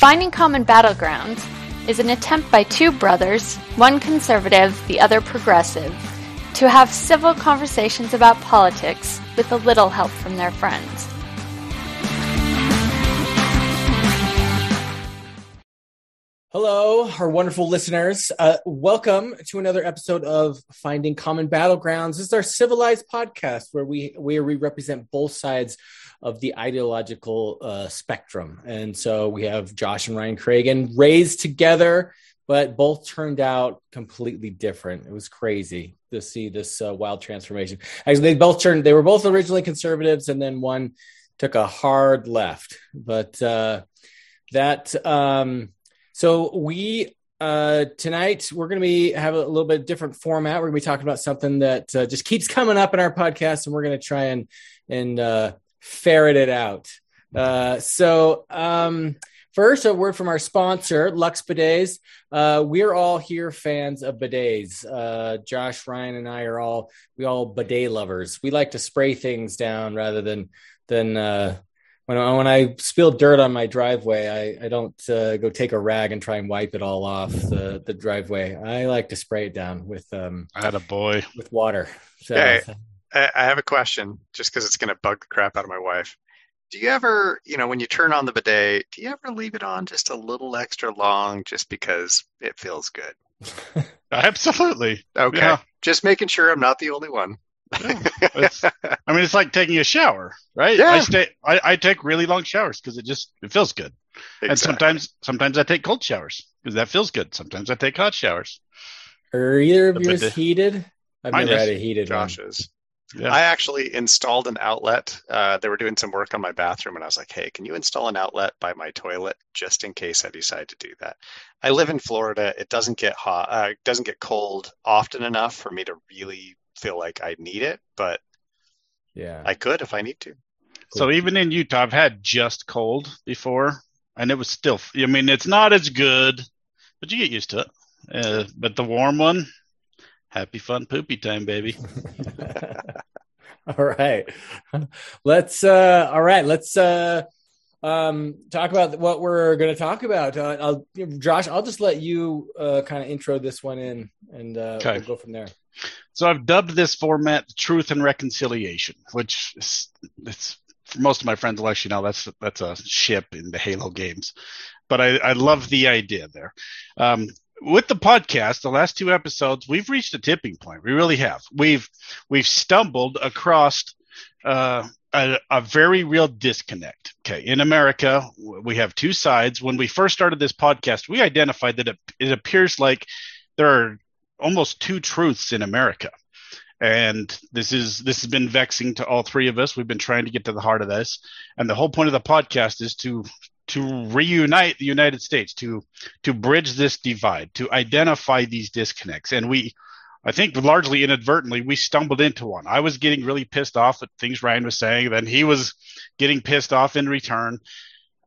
Finding Common Battlegrounds is an attempt by two brothers, one conservative, the other progressive, to have civil conversations about politics with a little help from their friends. Hello, our wonderful listeners. Uh, welcome to another episode of Finding Common Battlegrounds. This is our civilized podcast where we where we represent both sides of the ideological uh, spectrum. And so we have Josh and Ryan Cragun raised together, but both turned out completely different. It was crazy to see this uh, wild transformation. Actually, they both turned. They were both originally conservatives, and then one took a hard left. But uh, that. Um, so we uh, tonight we're going to be have a little bit different format. We're going to be talking about something that uh, just keeps coming up in our podcast, and we're going to try and and uh, ferret it out. Uh, so um, first, a word from our sponsor, Luxe Bidets. Uh, we're all here fans of bidets. Uh, Josh, Ryan, and I are all we all bidet lovers. We like to spray things down rather than than uh, when when I spill dirt on my driveway, I, I don't uh, go take a rag and try and wipe it all off the, the driveway. I like to spray it down with um. I had a boy with water. So, okay, I, I have a question, just because it's going to bug the crap out of my wife. Do you ever, you know, when you turn on the bidet, do you ever leave it on just a little extra long, just because it feels good? Absolutely. Okay. Yeah. Just making sure I'm not the only one. I mean, it's like taking a shower, right? Yeah. I stay. I, I take really long showers because it just it feels good. Exactly. And sometimes sometimes I take cold showers because that feels good. Sometimes I take hot showers. Are either of yours heated? I've never had a heated Josh's. Yeah. I actually installed an outlet. Uh, they were doing some work on my bathroom, and I was like, "Hey, can you install an outlet by my toilet just in case I decide to do that?" I live in Florida. It doesn't get hot. Uh, it doesn't get cold often enough for me to really feel like I need it, but yeah, I could if I need to. So even in Utah, I've had just cold before, and it was still. I mean, it's not as good, but you get used to it. Uh, but the warm one, happy fun poopy time, baby. all right, let's. uh All right, let's. uh um talk about what we're going to talk about uh, i'll josh i'll just let you uh kind of intro this one in and uh okay. we'll go from there so I've dubbed this format "Truth and Reconciliation," which is, it's for most of my friends will actually know that's that's a ship in the Halo games, but I, I love the idea there. Um, with the podcast, the last two episodes, we've reached a tipping point. We really have. We've we've stumbled across uh, a, a, very real disconnect. Okay, in America, we have two sides. When we first started this podcast, we identified that it, it appears like there are almost two truths in America. And this is this has been vexing to all three of us. We've been trying to get to the heart of this. And the whole point of the podcast is to to reunite the United States, to to bridge this divide, to identify these disconnects. And we I think largely inadvertently, we stumbled into one. I was getting really pissed off at things Ryan was saying. Then he was getting pissed off in return.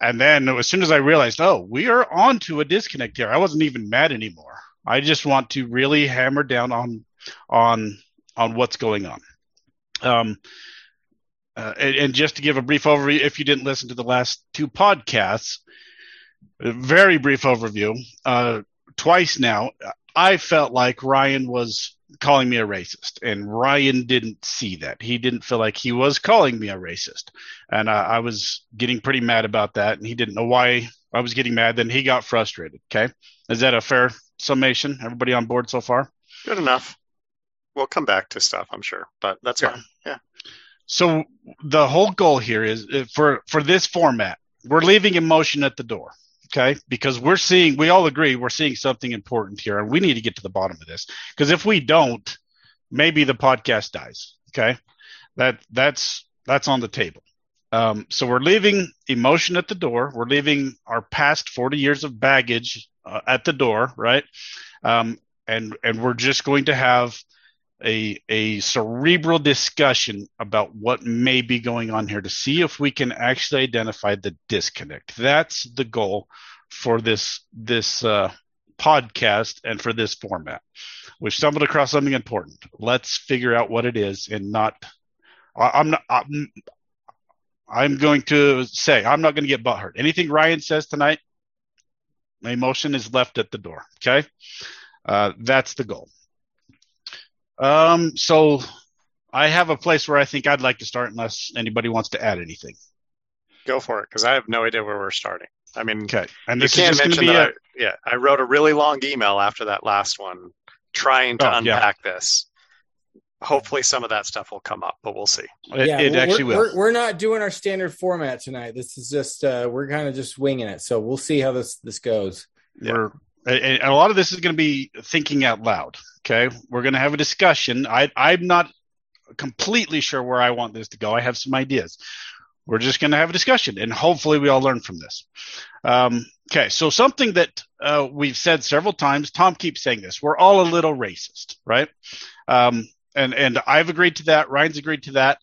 And then as soon as I realized, oh, we are on to a disconnect here, I wasn't even mad anymore. I just want to really hammer down on on on what's going on. Um, uh, and, and, just to give a brief overview, if you didn't listen to the last two podcasts, a very brief overview. Uh, twice now, I felt like Ryan was calling me a racist, and Ryan didn't see that. He didn't feel like he was calling me a racist, and I, I was getting pretty mad about that, and he didn't know why I was getting mad. Then he got frustrated. Okay, is that a fair summation? Everybody on board so far? Good enough. We'll come back to stuff, I'm sure, but that's yeah. fine. Yeah. So the whole goal here is uh, for for this format, we're leaving emotion at the door. Okay, because we're seeing, we all agree, we're seeing something important here, and we need to get to the bottom of this. Because if we don't, maybe the podcast dies. Okay, that that's that's on the table. Um, so we're leaving emotion at the door. We're leaving our past 40 years of baggage uh, at the door, right? Um, and and we're just going to have a a cerebral discussion about what may be going on here to see if we can actually identify the disconnect. That's the goal for this this uh, podcast and for this format. We've stumbled across something important. Let's figure out what it is and not. I, am not. I'm, I'm going to say I'm not going to get butthurt. Anything Ryan says tonight, A motion is left at the door. Okay. Uh, that's the goal. Um, so I have a place where I think I'd like to start unless anybody wants to add anything. Go for it, because I have no idea where we're starting. I mean, okay. And you can't mention that. A... I, yeah, I wrote a really long email after that last one, trying to oh, unpack yeah. this. Hopefully, some of that stuff will come up, but we'll see. It, yeah, it actually we're, will. We're, we're, not doing our standard format tonight. This is just uh, we're kind of just winging it. So we'll see how this this goes. Yeah. We're and a lot of this is going to be thinking out loud. Okay, we're going to have a discussion. I I'm not completely sure where I want this to go. I have some ideas. We're just going to have a discussion, and hopefully, we all learn from this. Um, okay, so something that uh, we've said several times. Tom keeps saying this. We're all a little racist, right? Um, and and I've agreed to that. Ryan's agreed to that.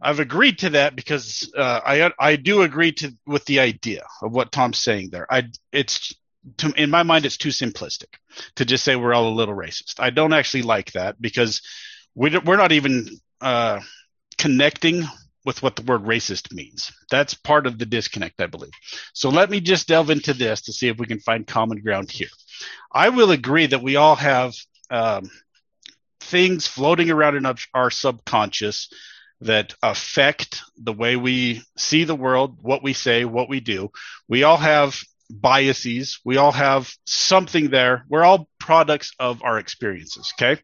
I've agreed to that because uh, I I do agree to with the idea of what Tom's saying there. I it's to, in my mind, it's too simplistic to just say we're all a little racist. I don't actually like that because we, we're not even uh, connecting with what the word racist means. That's part of the disconnect, I believe. So let me just delve into this to see if we can find common ground here. I will agree that we all have um, things floating around in our subconscious that affect the way we see the world, what we say, what we do. We all have biases. We all have something there. We're all products of our experiences. Okay.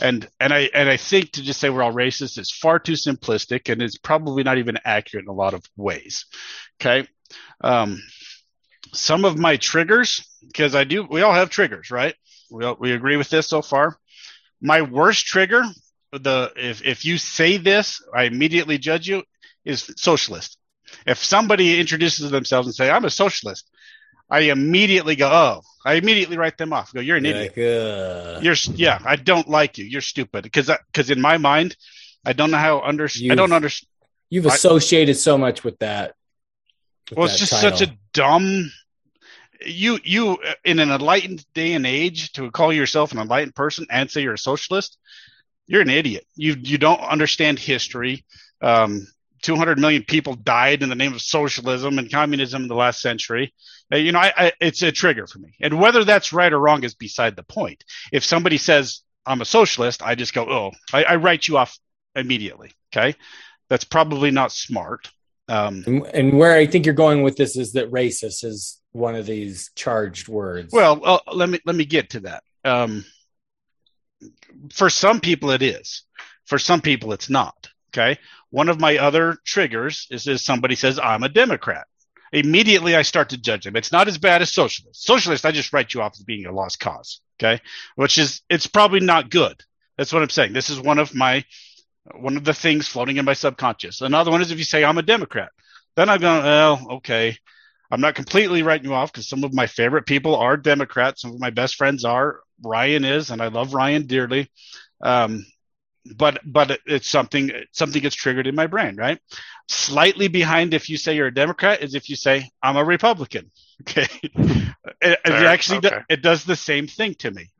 And, and I, and I think to just say we're all racist is far too simplistic and it's probably not even accurate in a lot of ways. Okay. Um, some of my triggers, because I do, we all have triggers, right? We, all, we agree with this so far. My worst trigger, the, if, if you say this, I immediately judge you is socialist. If somebody introduces themselves and say, I'm a socialist, I immediately go, oh, I immediately write them off. I go, you're an idiot. Like, uh... You're, yeah, I don't like you. You're stupid. Because, because in my mind, I don't know how under, I don't understand. You've associated I, so much with that. With well, that it's just title. such a dumb. You, you, in an enlightened day and age, to call yourself an enlightened person and say you're a socialist, you're an idiot. You, you don't understand history. Um, 200 million people died in the name of socialism and communism in the last century. Uh, you know, I, I, it's a trigger for me. And whether that's right or wrong is beside the point. If somebody says I'm a socialist, I just go, oh, I, I write you off immediately. Okay, that's probably not smart. Um, and, and, where I think you're going with this is that racist is one of these charged words. Well, uh, let me let me get to that. Um, for some people, it is. For some people, it's not. Okay. One of my other triggers is if somebody says I'm a Democrat immediately I start to judge them. It's not as bad as socialist. Socialist, I just write you off as being a lost cause. Okay. Which is, it's probably not good. That's what I'm saying. This is one of my, one of the things floating in my subconscious. Another one is if you say I'm a Democrat, then I'm going, well, okay. I'm not completely writing you off because some of my favorite people are Democrats. Some of my best friends are. Ryan is, and I love Ryan dearly. Um, but but it's something something gets triggered in my brain, right? Slightly behind if you say you're a Democrat is if you say I'm a Republican. Okay, it, it, actually okay. it does the same thing to me.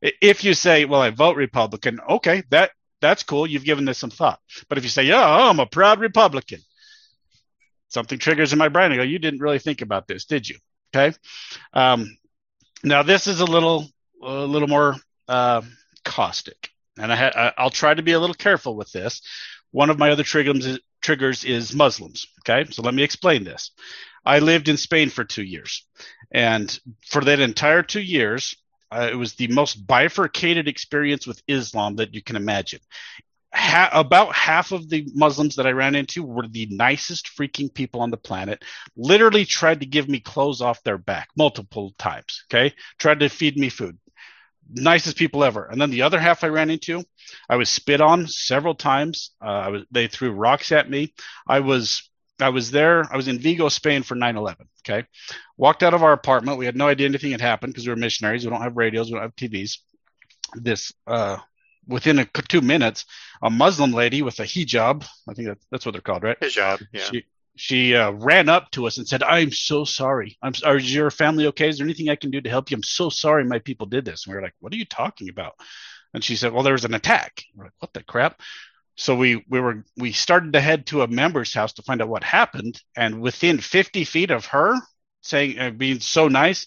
If you say, well, I vote Republican, okay, that that's cool. You've given this some thought. But if you say, yeah, oh, I'm a proud Republican, something triggers in my brain. I go, you didn't really think about this, did you? Okay. Um, now this is a little a little more uh, caustic and I ha- I'll try to be a little careful with this. One of my other triggers triggers is Muslims. Okay, so let me explain this. I lived in Spain for two years, and for that entire two years, uh, it was the most bifurcated experience with Islam that you can imagine. Ha- about half of the Muslims that I ran into were the nicest freaking people on the planet. Literally tried to give me clothes off their back multiple times. Okay, tried to feed me food nicest people ever. And then the other half I ran into, I was spit on several times. Uh, I was, they threw rocks at me. I was, I was there. I was in Vigo, Spain for 9/11. Okay, walked out of our apartment. We had no idea anything had happened because we were missionaries. We don't have radios. We don't have TVs. This, uh, within a, two minutes, a Muslim lady with a hijab, I think that, that's what they're called, right? Hijab, yeah. She, she uh, ran up to us and said, "I'm so sorry. I'm. Are your family okay? Is there anything I can do to help you? I'm so sorry. My people did this." And we were like, "What are you talking about?" And she said, "Well, there was an attack." We're like, "What the crap?" So we we were we started to head to a member's house to find out what happened, and within 50 feet of her, saying uh, being so nice,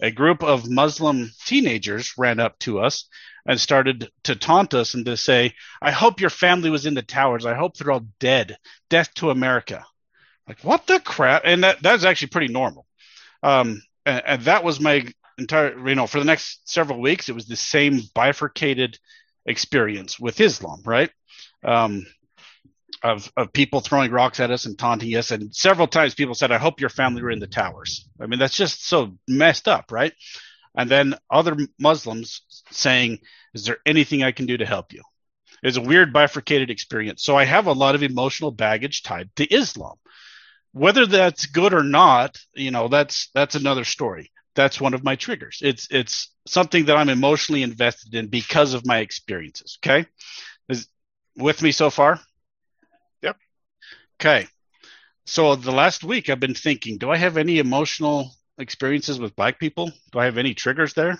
a group of Muslim teenagers ran up to us and started to taunt us and to say, "I hope your family was in the towers. I hope they're all dead. Death to America." Like what the crap? And that that's actually pretty normal. Um, and, and that was my entire, you know, for the next several weeks, it was the same bifurcated experience with Islam, right? Um, of of people throwing rocks at us and taunting us, and several times people said, "I hope your family were in the towers." I mean, that's just so messed up, right? And then other Muslims saying, "Is there anything I can do to help you?" It's a weird bifurcated experience. So I have a lot of emotional baggage tied to Islam. Whether that's good or not, you know, that's that's another story. That's one of my triggers. It's it's something that I'm emotionally invested in because of my experiences. Okay, is with me so far? Yep. Okay. So the last week I've been thinking, do I have any emotional experiences with black people? Do I have any triggers there?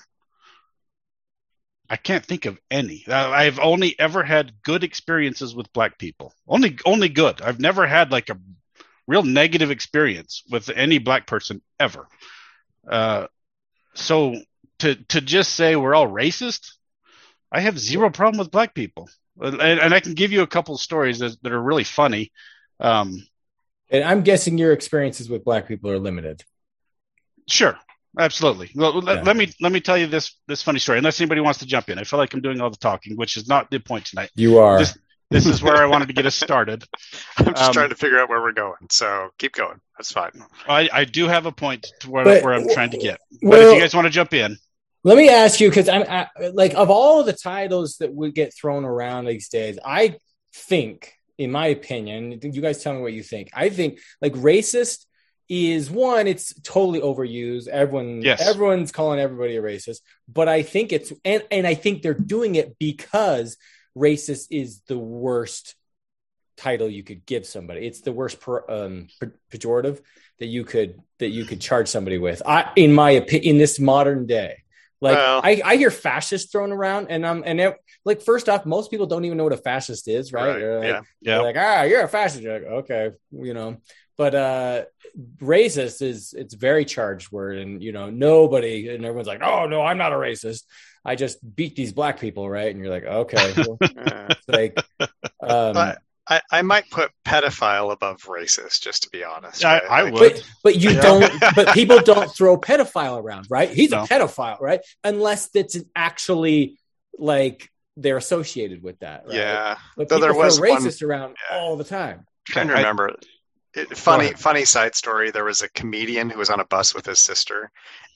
I can't think of any. I've only ever had good experiences with black people. Only only good. I've never had like a real negative experience with any black person ever. Uh, so to to just say we're all racist, I have zero problem with black people, and, and I can give you a couple of stories that, that are really funny. Um, and I'm guessing your experiences with black people are limited. Sure, absolutely. Well, yeah. let, let, me let me tell you this this funny story. Unless anybody wants to jump in, I feel like I'm doing all the talking, which is not the point tonight. You are. This, this is where I wanted to get us started. I'm just um, trying to figure out where we're going. So keep going. That's fine. I, I do have a point to where, but, where I'm trying to get. But well, if you guys want to jump in. Let me ask you, because I'm I, like, of all the titles that would get thrown around these days, I think in my opinion, you guys tell me what you think. I think like racist is one, it's totally overused. Everyone, yes. everyone's calling everybody a racist, but I think it's and and I think they're doing it because racist is the worst title you could give somebody. It's the worst per, um, pejorative that you could that you could charge somebody with. I, in my opinion, in this modern day, like well, I, I hear fascist thrown around, and um, and it, like first off, most people don't even know what a fascist is, right? right. Like, yeah, yeah. Like ah, you're a fascist. You're like, okay, you know. But uh, racist is it's very charged word, and you know nobody and everyone's like, oh no, I'm not a racist. I just beat these black people, right? And you're like, okay, well, like, um, but I, I might put pedophile above racist, just to be honest. Right? I, I would, but, but you yeah. don't. But people don't throw pedophile around, right? He's no. a pedophile, right? Unless it's actually like they're associated with that. Right? Yeah, but people there was throw racist one, around yeah. all the time. I'm trying to remember. It, funny, funny side story. There was a comedian who was on a bus with his sister,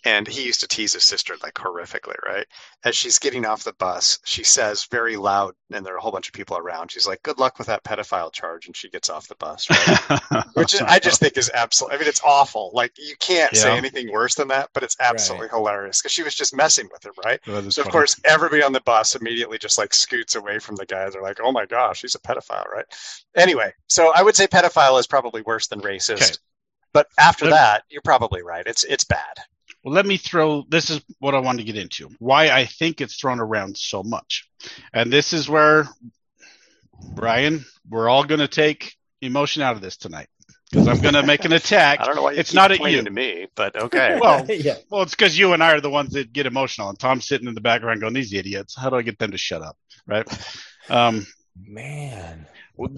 and he used to tease his sister like horrifically, right? As she's getting off the bus, she says very loud, and there are a whole bunch of people around. She's like, "Good luck with that pedophile charge," and she gets off the bus, right? which I just think is absolutely. I mean, it's awful. Like you can't yeah. say anything worse than that, but it's absolutely right. hilarious because she was just messing with him, right? so funny. of course, everybody on the bus immediately just like scoots away from the guys. They're like, "Oh my gosh, he's a pedophile," right? Anyway, so I would say pedophile is probably worse than racist. Okay. But after that, you're probably right. It's it's bad. Well, let me throw this is what I want to get into. Why I think it's thrown around so much. And this is where Brian, we're all going to take emotion out of this tonight because I'm going to make an attack. I don't know why it's not at you to me, but okay. well, yeah. well, it's because you and I are the ones that get emotional, and Tom's sitting in the background going, "These idiots! How do I get them to shut up?" Right? Um, Man. Well,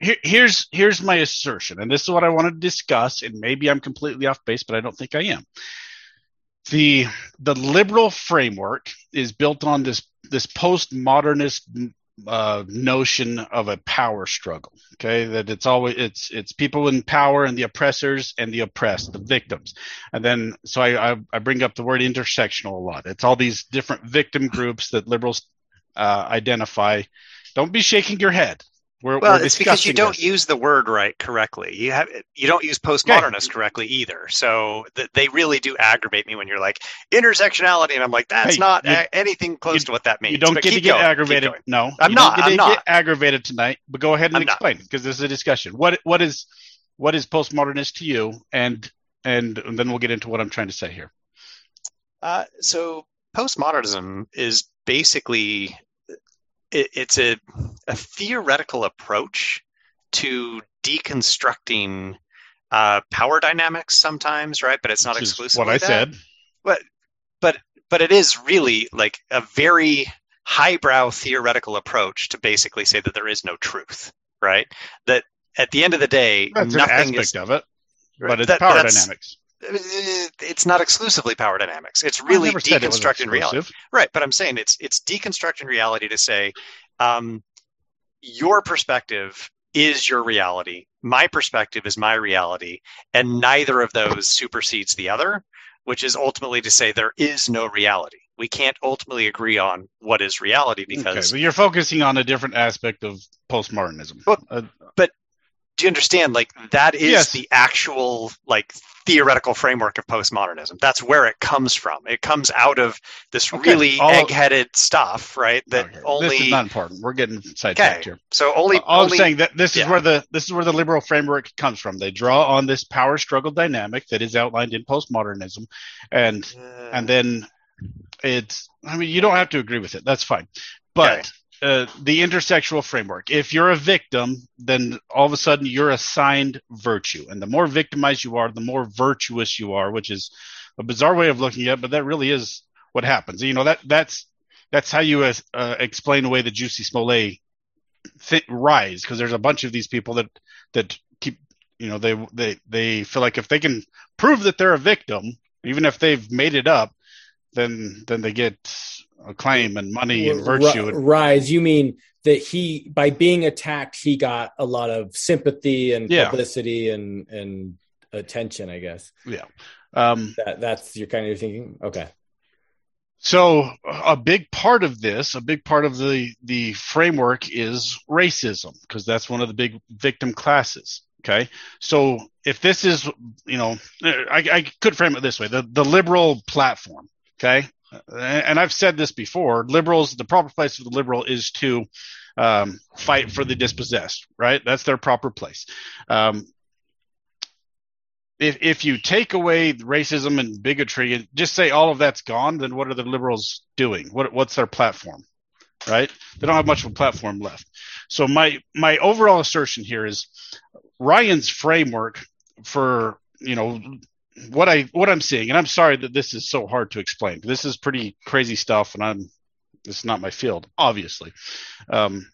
here, here's here's my assertion, and this is what I want to discuss. And maybe I'm completely off base, but I don't think I am the the liberal framework is built on this this postmodernist uh, notion of a power struggle. Okay, that it's always it's it's people in power and the oppressors and the oppressed, the victims, and then so I I, I bring up the word intersectional a lot. It's all these different victim groups that liberals uh, identify. Don't be shaking your head. We're, well, we're it's because you don't this. use the word right correctly. You have you don't use postmodernist okay. correctly either. So th- they really do aggravate me when you're like intersectionality, and I'm like, that's hey, not a- anything close you, to what that means. You don't but get to get going, aggravated. No, I'm not. I'm not. get aggravated tonight. But go ahead and I'm explain because this is a discussion. What what is what is postmodernist to you, and and, and then we'll get into what I'm trying to say here. Uh, so postmodernism is basically it, it's a, a theoretical approach to deconstructing uh, power dynamics sometimes, right? But it's not exclusive. what I that. said. But but but it is really like a very highbrow theoretical approach to basically say that there is no truth, right? That at the end of the day, That's an nothing aspect is. of it, but it's that- power dynamics. It's not exclusively power dynamics. It's really said it deconstructing reality. Right, but I'm saying it's it's deconstructing reality to say um, your perspective is your reality, my perspective is my reality, and neither of those supersedes the other, which is ultimately to say there is no reality. We can't ultimately agree on what is reality Okay, because but you're focusing on a different aspect of postmodernism. Well, Uh, do you understand? Like that is Yes. the actual like theoretical framework of postmodernism. That's where it comes from. It comes out of this Okay, really all- egg-headed stuff right that okay, only this is not important. We're getting sidetracked okay. here. so only All only I'm saying that this is where the this is where the liberal framework comes from. They draw on this power struggle dynamic that is outlined in postmodernism, and Uh, and then it's i mean you don't have to agree with it. That's fine. But uh, the intersectional framework. If you're a victim then all of a sudden you're assigned virtue. And the more victimized you are the more virtuous you are which is a bizarre way of looking at it but that really is what happens. You know that that's that's how you uh, explain away the juicy smollett th- rise because there's a bunch of these people that that keep you know they they they feel like if they can prove that they're a victim even if they've made it up then then they get acclaim and money and virtue. Ri- Rise, you mean that he by being attacked, he got a lot of sympathy and Yeah. publicity and and attention. I guess Yeah. um, that that's your kind of your thinking. Okay, so a big part of this, a big part of the the framework is racism because that's one of the big victim classes. Okay, so if this is, you know, I, I could frame it this way: the the liberal platform. Okay, and I've said this before: liberals, the proper place for the liberal is to um, fight for the dispossessed. Right, that's their proper place. Um, if if you take away racism and bigotry and just say all of that's gone, then what are the liberals doing? What what's their platform? Right? They don't have much of a platform left. So my my overall assertion here is Ryan's framework for you know what I what I'm seeing, and I'm sorry that this is so hard to explain. This is pretty crazy stuff, and I'm this is not my field, obviously. Um,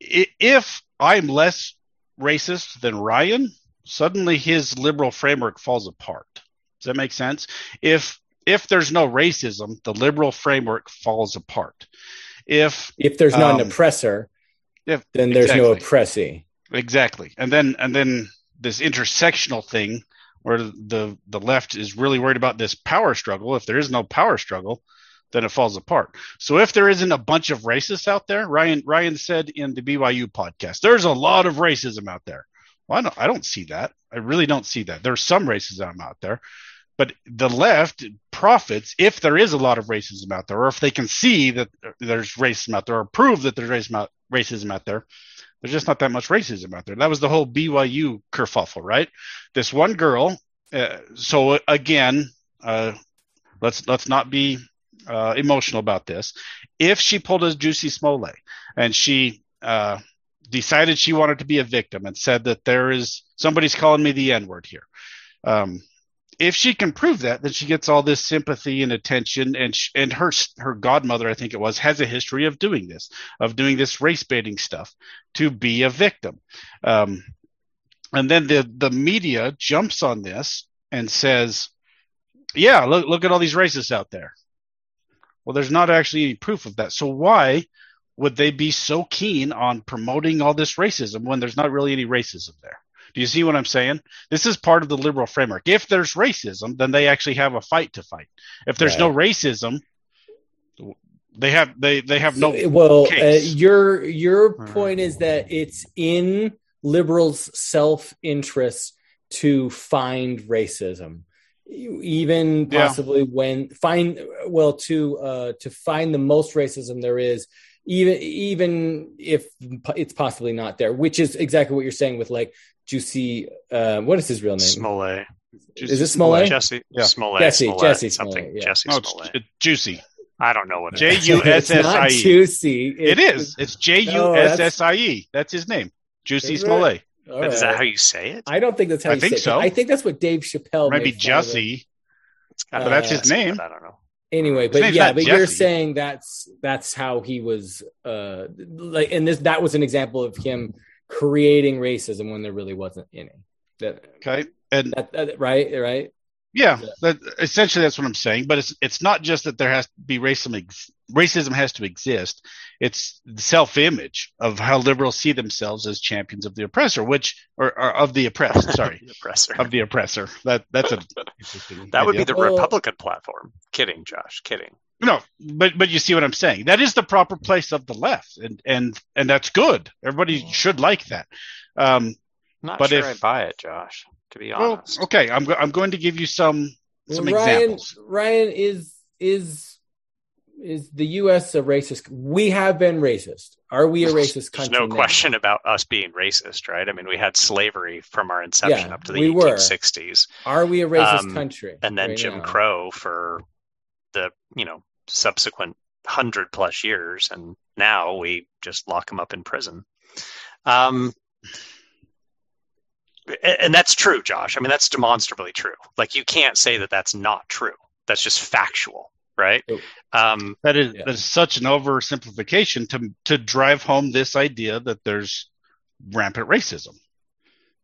if I'm less racist than Ryan, suddenly his liberal framework falls apart. Does that make sense? If if there's no racism, the liberal framework falls apart. If if there's not Um, an oppressor, if- then there's no exactly. oppressee. exactly, and then and then this intersectional thing where the the left is really worried about this power struggle. If there is no power struggle, then it falls apart. So if there isn't a bunch of racists out there, Ryan Ryan said in the BYU podcast, there's a lot of racism out there. Well, I don't, I don't see that. I really don't see that. There's some racism out there, but the left profits if there is a lot of racism out there, or if they can see that there's racism out there, or prove that there's racism out, racism out there. There's just not that much racism out there. That was the whole BYU kerfuffle, right? This one girl. Uh, so again, uh, let's let's not be uh, emotional about this. If she pulled a Juicy Smollett and she uh, decided she wanted to be a victim and said that there is somebody's calling me the N word here. Um, if she can prove that, then she gets all this sympathy and attention, and sh- and her her godmother, I think it was, has a history of doing this, of doing this race baiting stuff to be a victim. Um, and then the the media jumps on this and says, "Yeah, look look at all these racists out there." Well, there's not actually any proof of that. So why would they be so keen on promoting all this racism when there's not really any racism there? Do you see what I'm saying? This is part of the liberal framework. If there's racism, then they actually have a fight to fight. If there's no racism, they have they they have no well, uh, your your point is that it's in liberals' self interest to find racism, even Yeah. possibly when find well to uh, to find the most racism there is, even even if it's possibly not there, which is exactly what you're saying with like Juicy. Uh, what is his real name? Smollett. Is it Smollett? Jesse Yeah. Smollett. Jesse- Smollett, Jesse something. Smollett, yeah. Jesse no, it's, Smollett. it's juicy. I don't know what it J is. U S It's not I E. juicy. It is. It's J U S S I E. That's his name. Juicy Is? Smollett. Right. Is that how you say it? I don't think that's how I you think say so. it. I think that's what Dave Chappelle. Maybe made fun of it. Jussie. But But that's his name. I don't know. Anyway, but yeah, but you're saying that's that's how he was uh like and this that was an example of him creating racism when there really wasn't any. That, Okay. And that, that right, right? yeah, Yeah. that, essentially that's what I'm saying. But it's it's not just that there has to be racism. Ex- racism has to exist. It's the self-image of how liberals see themselves as champions of the oppressor, which or, or of the oppressed. Sorry, The oppressor. of the oppressor. That that's a That would be idea. the Well- Republican platform. Kidding, Josh. Kidding. no, but but you see what I'm saying. That is the proper place of the left, and and and that's good. Everybody should like that. Um, not But sure if- I buy it, Josh. To be honest. well, honest. okay, I'm go- I'm going to give you some some Ryan, examples. Ryan is is is the U.S. a racist? We have been racist. Are we a racist There's country? no now? question about us being racist, right? I mean, we had slavery from our inception Yeah, up to the we were. 1860s, Are we a racist Um, country? and then right Jim now? Crow for the you know subsequent hundred plus years, and now we just lock them up in prison. Um, and that's true, Josh. I mean, that's demonstrably true. Like you can't say that that's not true. That's just factual, right? Nope. Um, That is Yeah. that is such an oversimplification to to drive home this idea that there's rampant racism.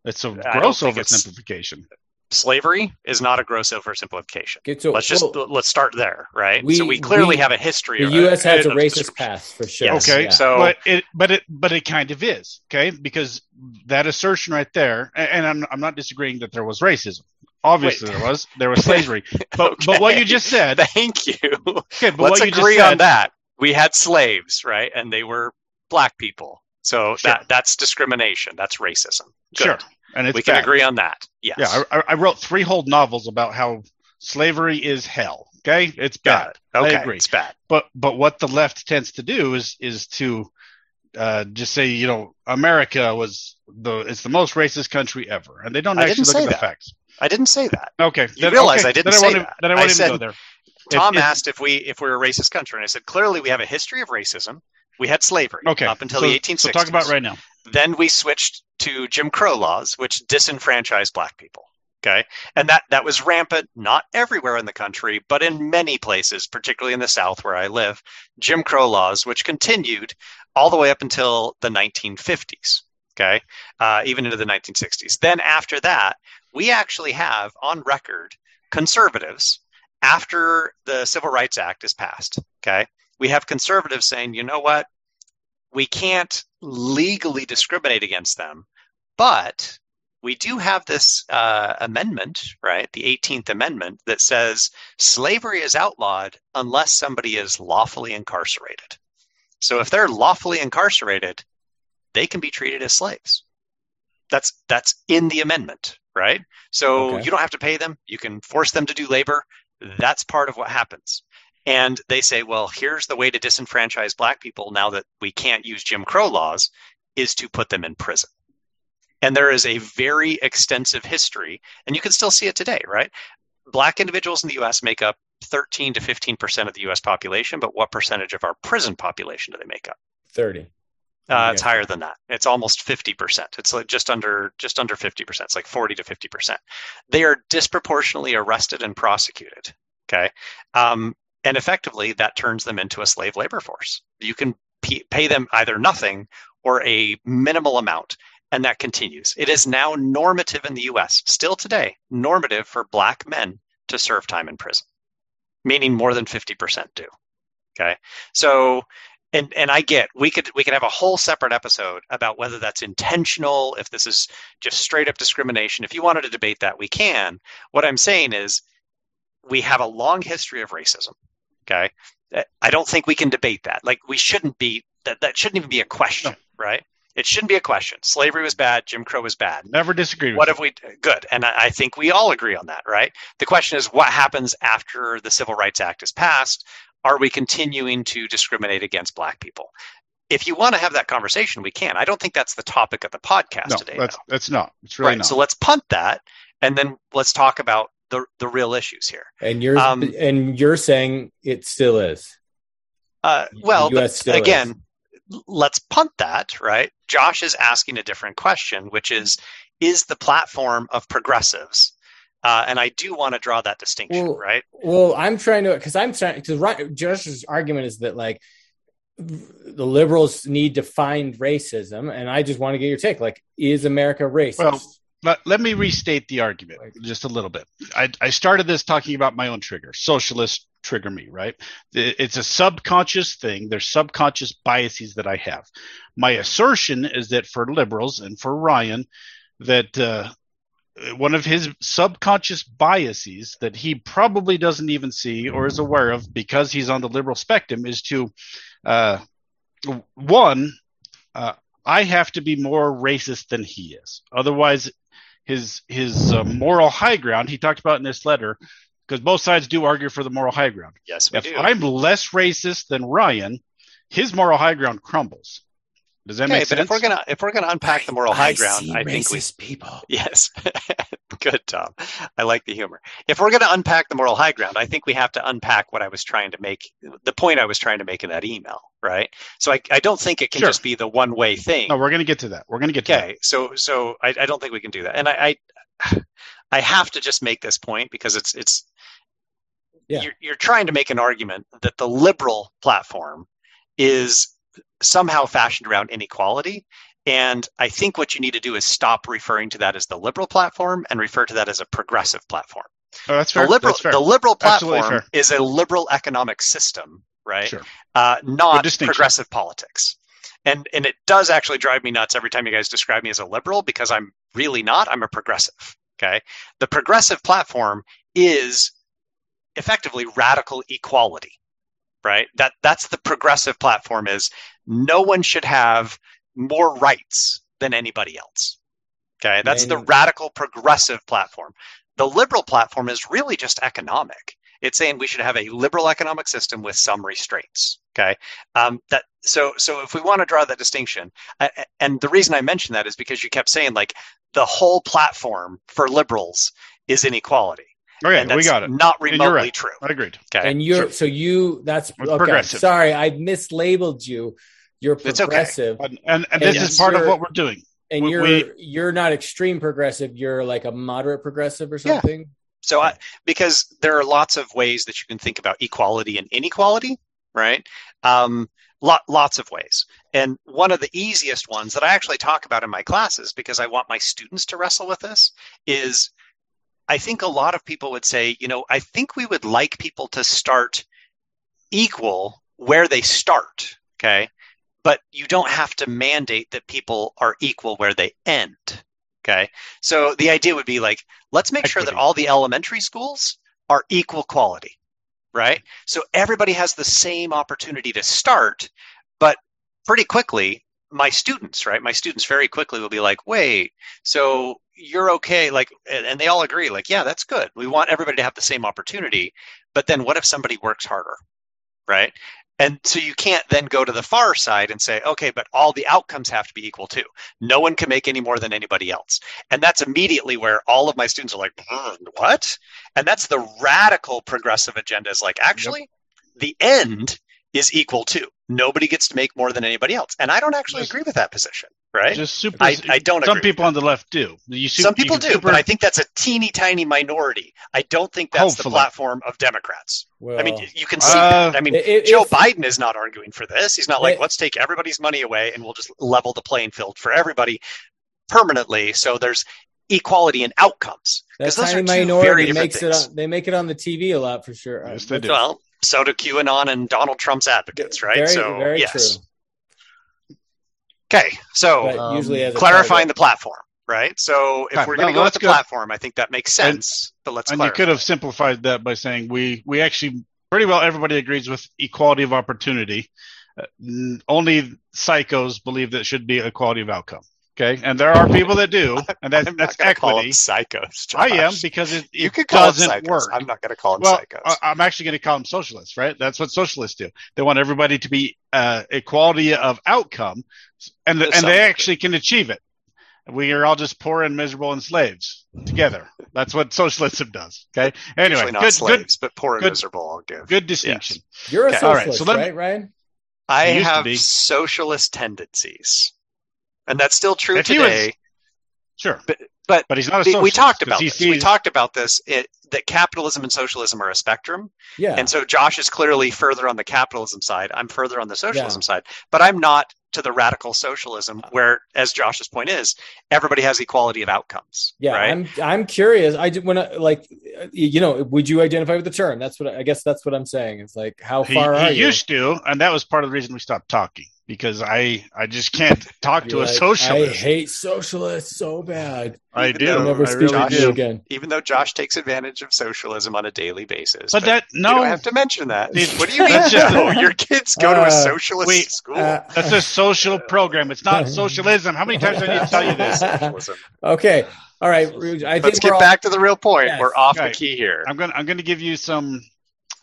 It's a gross oversimplification. slavery is not a gross oversimplification. Okay, so Let's just well, let's start there, right? we- so we clearly we- have a history. the of, U.S. has a of racist dis- past for sure. Yes. Okay, Yeah. so but it but it but it kind of is okay because that assertion right there, and I'm I'm not disagreeing that there was racism. Obviously, Wait. there was there was slavery, but but what you just said, Thank you. okay, but Let's what you agree just said, on that. We had slaves, right? And they were black people. So Sure. that that's discrimination. That's racism. Good. Sure, and it's we can bad. agree on that. Yes. Yeah, I, I- wrote three whole novels about how slavery is hell. Okay, it's bad. It. Okay. I agree. It's bad. But but what the left tends to do is is to uh, just say you know America was the it's the most racist country ever, and they don't I actually look at the facts. I didn't say that. Okay, You realize okay, I didn't then say won't even- that. Then I I won't even said- go there. Tom If- if- asked if we if we're a racist country, and I said clearly we have a history of racism. We had slavery Okay, up until so, the 1860s. So talk about right now. Then we switched to Jim Crow laws, which disenfranchised black people. Okay. And that, that was rampant, not everywhere in the country, but in many places, particularly in the South where I live, Jim Crow laws, which continued all the way up until the 1950s. Okay. Uh, even into the 1960s. Then after that, we actually have on record conservatives after the Civil Rights Act is passed. Okay. We have conservatives saying, you know what? We can't legally discriminate against them, but we do have this uh, amendment, right? The 18th Amendment that says slavery is outlawed unless somebody is lawfully incarcerated. So if they're lawfully incarcerated, they can be treated as slaves. That's that's in the amendment, right? So Okay. you don't have to pay them. You can force them to do labor. That's part of what happens. And they say, well, here's the way to disenfranchise black people now that we can't use Jim Crow laws is to put them in prison. And there is a very extensive history, and you can still see it today, right? Black individuals in the US make up 13 to 15% of the US population, but what percentage of our prison population do they make up? Thirty. Uh, it's higher than that. It's almost 50%. It's like just under just under 50%. It's like 40 to 50%. They are disproportionately arrested and prosecuted. Okay. Um, and effectively, that turns them into a slave labor force. You can p- pay them either nothing or a minimal amount, and that continues. It is now normative in the US, still today, normative for black men to serve time in prison, meaning more than 50% do. Okay. So and and I get we could we could have a whole separate episode about whether that's intentional, if this is just straight up discrimination. If you wanted to debate that, we can. What I'm saying is we have a long history of racism. Okay. Uh, I don't think we can debate that. Like we shouldn't be that that shouldn't even be a question, right? It shouldn't be a question. Slavery was bad, Jim Crow was bad. Never disagreed with What have we good? And I, I think we all agree on that, right? The question is what happens after the Civil Rights Act is passed? Are we continuing to discriminate against black people? If you want to have that conversation, we can. I don't think that's the topic of the podcast no, today. that's that's not. It's really right. not. So let's punt that and then let's talk about the the real issues here. And you're Um, and you're saying it still is. Uh, well, but still again, is. let's punt that, right? Josh is asking a different question, which is is the platform of progressives. Uh, and I do want to draw that distinction, well, right? Well, I'm trying to because I'm trying because right, Josh's argument is that like the liberals need to find racism, and I just want to get your take. Like, is America racist? Well, let, let me restate the argument just a little bit. I, I started this talking about my own trigger. Socialists trigger me, right? It's a subconscious thing. There's subconscious biases that I have. My assertion is that for liberals and for Ryan, that uh, one of his subconscious biases that he probably doesn't even see or is aware of because he's on the liberal spectrum is to uh, one, uh, I have to be more racist than he is. Otherwise, his his uh, moral high ground he talked about in this letter, because both sides do argue for the moral high ground. Yes, we if do. I'm less racist than Ryan, his moral high ground crumbles. Does that okay, make but sense? if we're gonna if we're gonna unpack the moral I high ground, see I think we racist people. yes, good Tom. I like the humor. If we're gonna unpack the moral high ground, I think we have to unpack what I was trying to make, the point I was trying to make in that email, right? So I, I don't think it can Sure. just be the one way thing. no, we're going to get to that. We're going to get to Okay, so so I, I don't think we can do that, and I, I I have to just make this point because it's it's Yeah. you're, you're trying to make an argument that the liberal platform is somehow fashioned around inequality. And I think what you need to do is stop referring to that as the liberal platform and refer to that as a progressive platform. Oh, that's fair. the liberal, fair. the liberal platform is a liberal economic system, right? Sure. uh, not progressive politics. And and it does actually drive me nuts every time you guys describe me as a liberal because I'm really not. I'm a progressive. Okay. The progressive platform is effectively radical equality, right? That that's the progressive platform is no one should have more rights than anybody else. Okay. That's the radical progressive platform. The liberal platform is really just economic. It's saying we should have a liberal economic system with some restraints. Okay, um, that so so if we want to draw that distinction, I, and the reason I mention that is because you kept saying like the whole platform for liberals is inequality. Okay, and we got it. Not you're remotely right. true. I agreed. Okay, And you're Sure. so you that's okay. progressive. Sorry, I mislabeled you. You're It's okay. progressive, And, and, and this And is part of what we're doing. and we- you're we- you're not extreme progressive. You're like a moderate progressive or Yeah. something. So, I, because there are lots of ways that you can think about equality and inequality, right? Um, lot, lots of ways. And one of the easiest ones that I actually talk about in my classes, because I want my students to wrestle with this, is I think a lot of people would say, you know, I think we would like people to start equal where they start, okay? But you don't have to mandate that people are equal where they end. Okay. So the idea would be like, let's make sure that all the elementary schools are equal quality, right? So everybody has the same opportunity to start, but pretty quickly, my students, right? My students very quickly will be like, wait, so you're okay. Like, and they all agree, like, yeah, that's good. We want everybody to have the same opportunity. But then what if somebody works harder, right? And so you can't then go to the far side and say, okay, but all the outcomes have to be equal too. No one can make any more than anybody else. And that's immediately where all of my students are like, "Hmm, what? And that's the radical progressive agenda is like, actually, the end is equal to. Nobody gets to make more than anybody else. And I don't actually Just- agree with that position, right? Just super. I- I don't Some agree people on the left do. You su- Some people can do, super- but I think that's a teeny tiny minority. I don't think that's the platform of Democrats. Well, I mean, you can see Uh, that. I mean, if- Joe Biden is not arguing for this. He's not like, They- let's take everybody's money away and we'll just level the playing field for everybody permanently. So there's equality in outcomes. that 'Cause those tiny are two very minority different makes things. it. On, they make it on the TV a lot for sure. Yes, they do. Well, so do QAnon and Donald Trump's advocates, right? Very, so very yes. true. Okay, so Um, usually, clarifying the platform, right? So if Right, we're going to go with the good. platform, I think that makes sense. but let's and clarify. you could have simplified that by saying we we actually pretty well everybody agrees with equality of opportunity. Uh, only psychos believe that it should be equality of outcome. Okay, and there are people that do, and that's I'm that's not gonna call them equity. psychos. I am because it, You it could call doesn't them psychos. work. I'm not going to call them well, psychos. I- I'm actually going to call them socialists, right? That's what socialists do. They want everybody to be uh, equality of outcome, and To and they actually can achieve it. We are all just poor and miserable and slaves together. That's what socialism does. Okay. Anyway, Usually not good, good, but poor and good- miserable. I'll give. good distinction. You're a Okay. socialist, All right, so let me- right, Ryan? I have socialist tendencies, and that's still true if today. Was, sure, but but, but he's not a socialist. We talked about this. Sees... We talked about this. It, that capitalism and socialism are a spectrum. Yeah. And so Josh is clearly further on the capitalism side. I'm further on the socialism yeah. side. But I'm not to the radical socialism where, as Josh's point is, everybody has equality of outcomes. Yeah. right? I'm I'm curious. I when I, like you know, would you identify with the term? That's what I guess that's what I'm saying. It's like how far he, are he you? used to, and that was part of the reason we stopped talking because I I just can't talk to like, a socialist. I hate socialists so bad. I even do. never I speak really do. again. Even though Josh takes advantage of socialism on a daily basis, but, but that no, you have to mention that. what do you mean? Just, oh, your kids go uh, to a uh, socialist wait, school. Uh, That's a social program. It's not socialism. How many times do I need to tell you this? okay. All right. I Let's get all... back to the real point. Yes. We're off the key here. I'm going. I'm going to give you some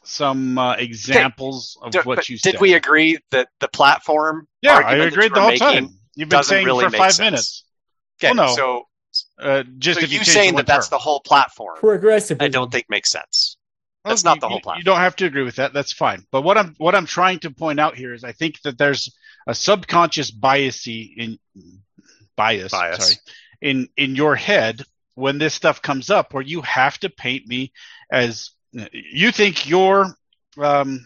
some uh, examples okay. of what you did. Did we agree that the platform? Yeah, I agreed the whole time. You've been saying really for five sense. minutes. Okay, well, no. so uh, just so you saying that that's the whole platform. Progressive. I don't think makes sense. That's well, not the whole platform. You don't have to agree with that. That's fine. But what I'm what I'm trying to point out here is I think that there's a subconscious bias in bias, bias. Sorry, in in your head when this stuff comes up where you have to paint me as you think you're um,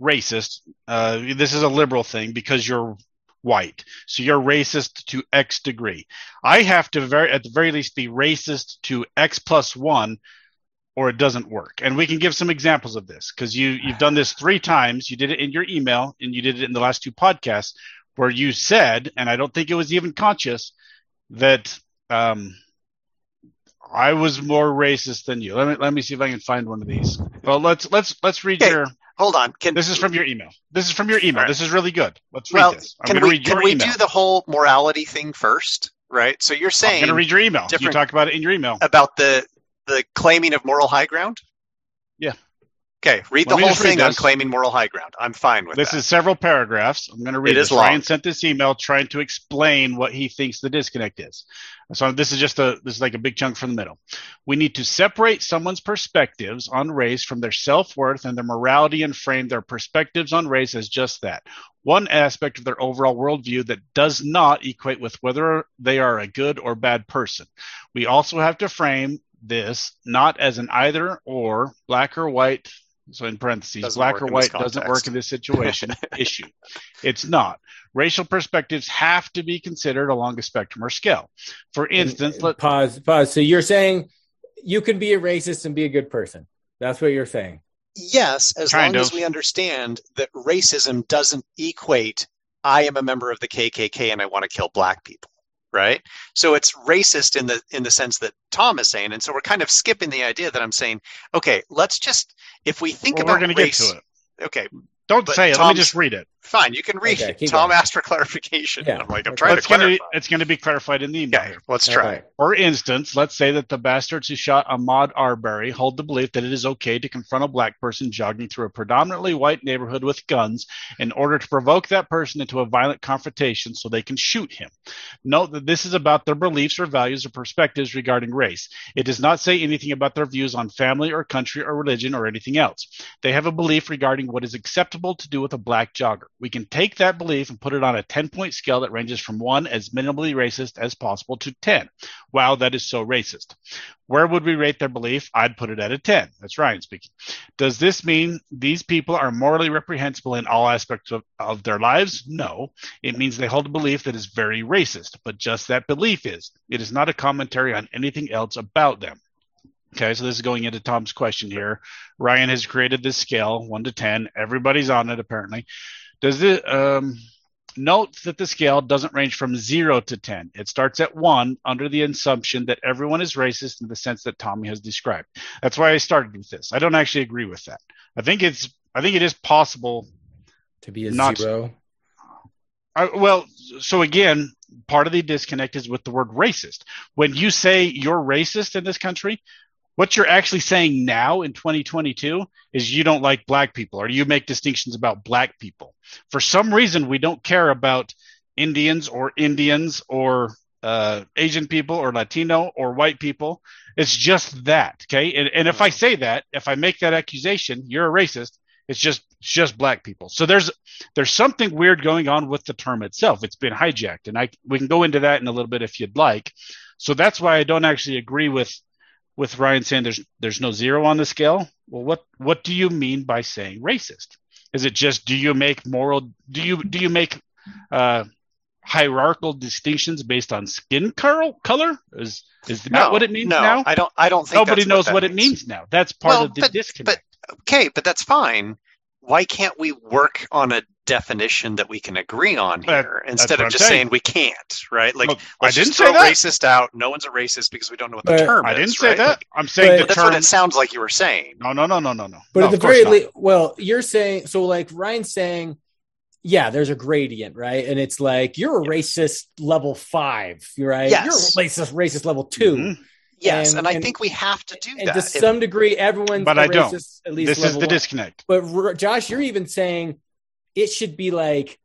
racist. Uh, this is a liberal thing because you're white, so you're racist to X degree. I have to very, at the very least, be racist to X plus one, or it doesn't work. And we can give some examples of this because you you've done this three times. You did it in your email, and you did it in the last two podcasts where you said, and I don't think it was even conscious, that um, I was more racist than you. Let me let me see if I can find one of these. Well, let's let's let's read okay. your. Hold on. Can, this is from your email. This is from your email. Right. This is really good. Let's well, read this. I'm can we, read can we email. do the whole morality thing first? Right. So you're saying I'm going to read your email. You talk about it in your email about the the claiming of moral high ground. Okay, read Let the whole thing on claiming moral high ground. I'm fine with this. This is several paragraphs. I'm going to read. It this. is. Ryan sent this email trying to explain what he thinks the disconnect is. So this is just a this is like a big chunk from the middle. We need to separate someone's perspectives on race from their self worth and their morality, and frame their perspectives on race as just that one aspect of their overall worldview that does not equate with whether they are a good or bad person. We also have to frame this not as an either or black or white so in parentheses, doesn't black or white doesn't work in this situation issue. It's not. Racial perspectives have to be considered along a spectrum or scale. For instance, let pause, pause. So you're saying you can be a racist and be a good person. That's what you're saying. Yes, as kind long of. as we understand that racism doesn't equate I am a member of the KKK and I want to kill black people right? So it's racist in the in the sense that tom is saying and so we're kind of skipping the idea that i'm saying okay let's just if we think well, about we're going to get to it. Okay. Don't say it. Let me just read it Fine, you can read okay, it. Tom going. asked for clarification. Yeah. I'm like, I'm trying to clarify. Gonna it's going to be clarified in the email. Okay, let's try. Okay. For instance, let's say that the bastards who shot Ahmaud Arbery hold the belief that it is okay to confront a black person jogging through a predominantly white neighborhood with guns in order to provoke that person into a violent confrontation so they can shoot him. Note that this is about their beliefs or values or perspectives regarding race. It does not say anything about their views on family or country or religion or anything else. They have a belief regarding what is acceptable to do with a black jogger. We can take that belief and put it on a 10 point scale that ranges from 1 as minimally racist as possible to 10. Wow, that is so racist. Where would we rate their belief? I'd put it at a 10. That's Ryan speaking. Does this mean these people are morally reprehensible in all aspects of, of their lives? No. It means they hold a belief that is very racist, but just that belief is. It is not a commentary on anything else about them. Okay, so this is going into Tom's question here. Ryan has created this scale, 1 to 10. Everybody's on it, apparently. Does it um, note that the scale doesn't range from zero to 10? It starts at one under the assumption that everyone is racist in the sense that Tommy has described. That's why I started with this. I don't actually agree with that. I think it's, I think it is possible to be a not, zero. I, well, so again, part of the disconnect is with the word racist. When you say you're racist in this country, what you're actually saying now in 2022 is you don't like black people or you make distinctions about black people. For some reason, we don't care about Indians or Indians or uh, Asian people or Latino or white people. It's just that. Okay. And, and if I say that, if I make that accusation, you're a racist, It's just it's just black people. So there's there's something weird going on with the term itself. It's been hijacked, and I we can go into that in a little bit if you'd like. So that's why I don't actually agree with with Ryan saying there's there's no zero on the scale. Well, what what do you mean by saying racist? Is it just do you make moral do you do you make uh, hierarchical distinctions based on skin color? Is is that no, what it means now no, now? I don't. I don't think nobody knows what, what it means now. That's part well, of the but, disconnect. But okay, but that's fine. Why can't we work on a definition that we can agree on here that, instead of just saying. saying. we can't, right? Like well, I didn't say that. racist out. No one's a racist because we don't know what the term I is. I didn't say right? that. I'm saying but, that's term... what it sounds like you were saying. No, no, no, no, no, no. But no, at the very least, well, you're saying so. Like Ryan's saying, yeah, there's a gradient, right? And it's like you're a racist level five, right? Yes. You're a racist, racist level 2 mm-hmm. Yes, and, and, I and, think we have to do that. and that. To some degree, everyone's but I don't. At least this is the one. disconnect. But Josh, you're even saying it should be like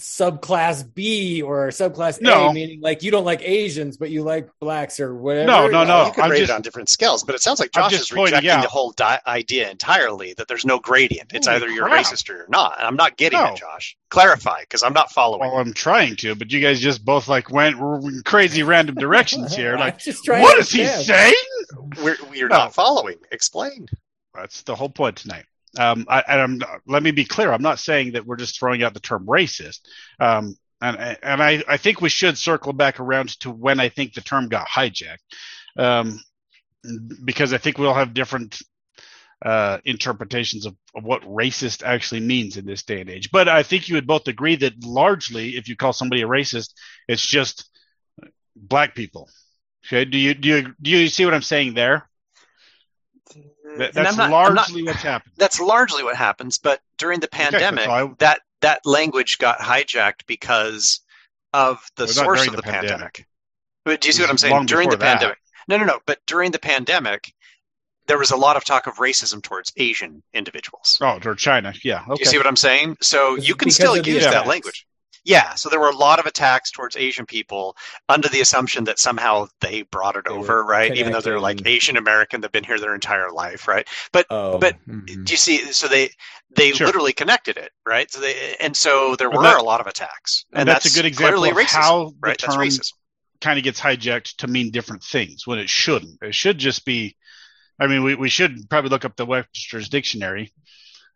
subclass B or subclass no. A, meaning like you don't like Asians, but you like blacks or whatever. No, no, no. You could I'm rate just, it on different scales, but it sounds like Josh is rejecting out. the whole di- idea entirely that there's no gradient. It's Holy either you're crap. racist or you're not. And I'm not getting no. it, Josh. Clarify, because I'm not following. Well, I'm trying to, but you guys just both like went crazy random directions here. Like, just what is he saying? We're, we're no. not following. Explain. That's the whole point tonight. Um, I, and I'm, let me be clear. I'm not saying that we're just throwing out the term racist. Um, and, and I, I think we should circle back around to when I think the term got hijacked. Um, because I think we'll have different uh, interpretations of, of, what racist actually means in this day and age. But I think you would both agree that largely, if you call somebody a racist, it's just black people. Okay, do you do you do you see what I'm saying there? That, that's not, largely not, what's happened. That's largely what happens. But during the pandemic, okay, I, that that language got hijacked because of the source of the, the pandemic. pandemic. But do you see what I'm saying? During the that. pandemic. No, no, no. But during the pandemic, there was a lot of talk of racism towards Asian individuals. Oh, or China. Yeah. Okay. Do you see what I'm saying? So you can still use that language. Yeah, so there were a lot of attacks towards Asian people under the assumption that somehow they brought it they over, right? Even though they're like Asian American, they've been here their entire life, right? But oh, but mm-hmm. do you see? So they they sure. literally connected it, right? So they and so there were a lot of attacks, and, and that's, that's, a good example of racism, how right? the term kind of gets hijacked to mean different things when it shouldn't. It should just be. I mean, we, we should probably look up the Webster's dictionary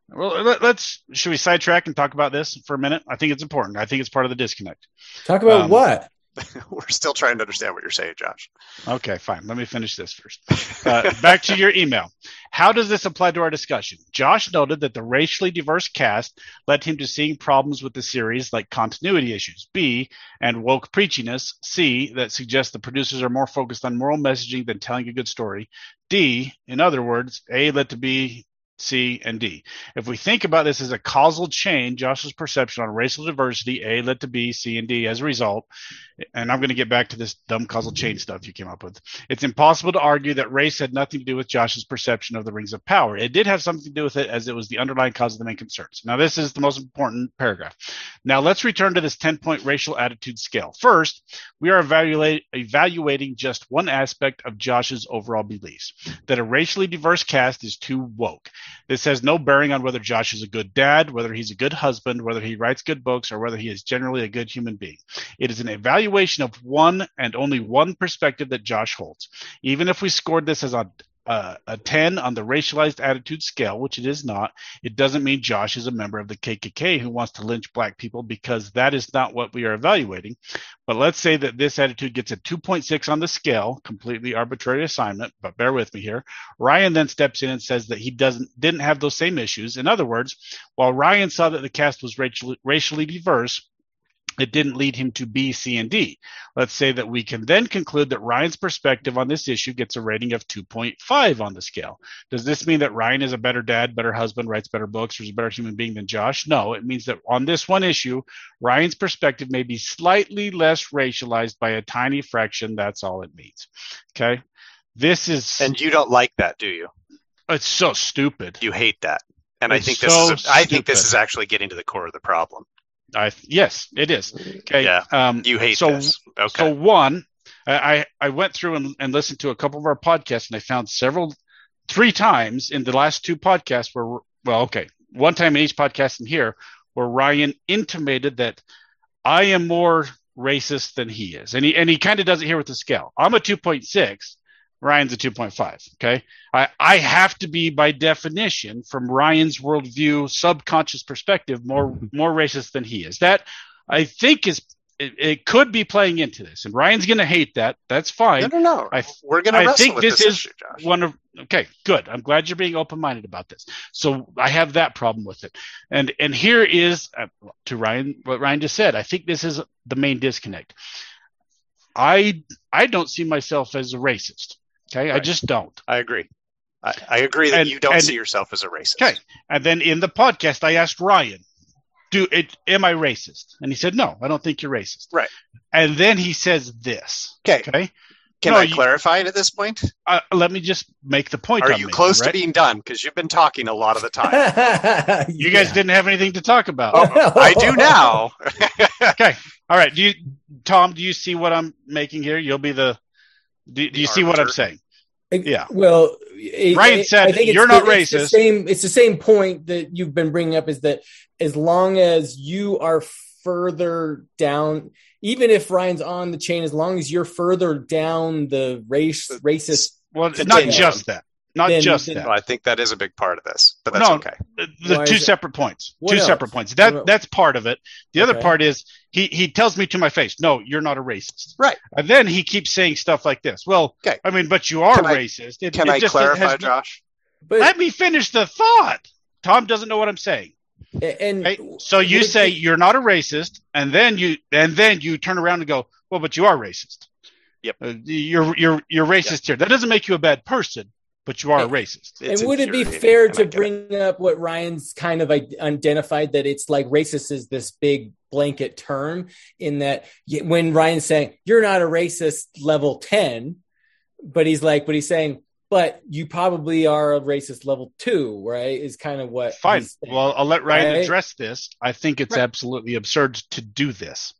well, let, us should we sidetrack and talk about this for a minute? I think it's important. I think it's part of the disconnect. Talk about um, what? We're still trying to understand what you're saying, Josh. Okay, fine. Let me finish this first. Uh, back to your email. How does this apply to our discussion? Josh noted that the racially diverse cast led him to seeing problems with the series like continuity issues. B, and woke preachiness. C, that suggests the producers are more focused on moral messaging than telling a good story. D, in other words, A led to B C, and D. If we think about this as a causal chain, Josh's perception on racial diversity, A led to B, C, and D as a result, and I'm going to get back to this dumb causal chain stuff you came up with. It's impossible to argue that race had nothing to do with Josh's perception of the rings of power. It did have something to do with it as it was the underlying cause of the main concerns. Now, this is the most important paragraph. Now, let's return to this 10 point racial attitude scale. First, we are evaluate, evaluating just one aspect of Josh's overall beliefs that a racially diverse cast is too woke. This has no bearing on whether Josh is a good dad, whether he's a good husband, whether he writes good books, or whether he is generally a good human being. It is an evaluation of one and only one perspective that Josh holds. Even if we scored this as a uh, a 10 on the racialized attitude scale, which it is not, it doesn't mean Josh is a member of the KKK who wants to lynch black people because that is not what we are evaluating. But let's say that this attitude gets a 2.6 on the scale, completely arbitrary assignment, but bear with me here. Ryan then steps in and says that he doesn't didn't have those same issues. In other words, while Ryan saw that the cast was racially, racially diverse, it didn't lead him to B, C, and D. Let's say that we can then conclude that Ryan's perspective on this issue gets a rating of 2.5 on the scale. Does this mean that Ryan is a better dad, better husband, writes better books, or is a better human being than Josh? No, it means that on this one issue, Ryan's perspective may be slightly less racialized by a tiny fraction. That's all it means. Okay. This is. And you don't like that, do you? It's so stupid. You hate that. And it's I think this is a, I think this is actually getting to the core of the problem. I yes, it is. Okay. Yeah. Um, you hate so, this. Okay. So one, I I went through and, and listened to a couple of our podcasts, and I found several, three times in the last two podcasts where well, okay, one time in each podcast in here where Ryan intimated that I am more racist than he is. And he and he kind of does it here with the scale. I'm a 2.6, Ryan's a 2.5. Okay. I, I have to be by definition from Ryan's worldview, subconscious perspective, more more racist than he is. That I think is it, it, could be playing into this, and Ryan's going to hate that. That's fine. No, no, no. I, We're going to. I think this, this, is issue, one of. Okay, good. I'm glad you're being open minded about this. So I have that problem with it, and and here is uh, to Ryan what Ryan just said. I think this is the main disconnect. I I don't see myself as a racist. Okay, right. I just don't. I agree. I, I agree that and, you don't and, see yourself as a racist. Okay, and then in the podcast, I asked Ryan, do it am i racist and he said no i don't think you're racist right and then he says this okay okay can no, I you, clarify it at this point? Uh, let me just make the point. Are you making, close right? to being done? Because you've been talking a lot of the time. you yeah. guys didn't have anything to talk about. Oh, I do now. okay. All right. Do you, Tom? Do you see what I'm making here? You'll be the. Do, do you see what I'm saying? Yeah. Well, Ryan it, said you're not the, racist. It's the, same, it's the same point that you've been bringing up is that as long as you are further down, even if Ryan's on the chain, as long as you're further down the race uh, racist. Well, it's not just that. Not then, just then, that. Well, I think that is a big part of this, but that's no, okay. The, the two separate points. What two else? separate points. That that's part of it. The okay. other part is he he tells me to my face, "No, you're not a racist." Right. And then he keeps saying stuff like this. Well, okay. I mean, but you are can racist. I, it, can it I clarify, Josh? But, Let me finish the thought. Tom doesn't know what I'm saying. And right? so you say you're not a racist, and then you and then you turn around and go, "Well, but you are racist." Yep. Uh, you're you're you're racist yep. here. That doesn't make you a bad person but you are a racist. It's and would it be fair to bring it. up what Ryan's kind of identified that it's like racist is this big blanket term in that when Ryan's saying you're not a racist level 10, but he's like, but he's saying, but you probably are a racist level two, right? Is kind of what. Fine. Well, I'll let Ryan right? address this. I think it's right. absolutely absurd to do this.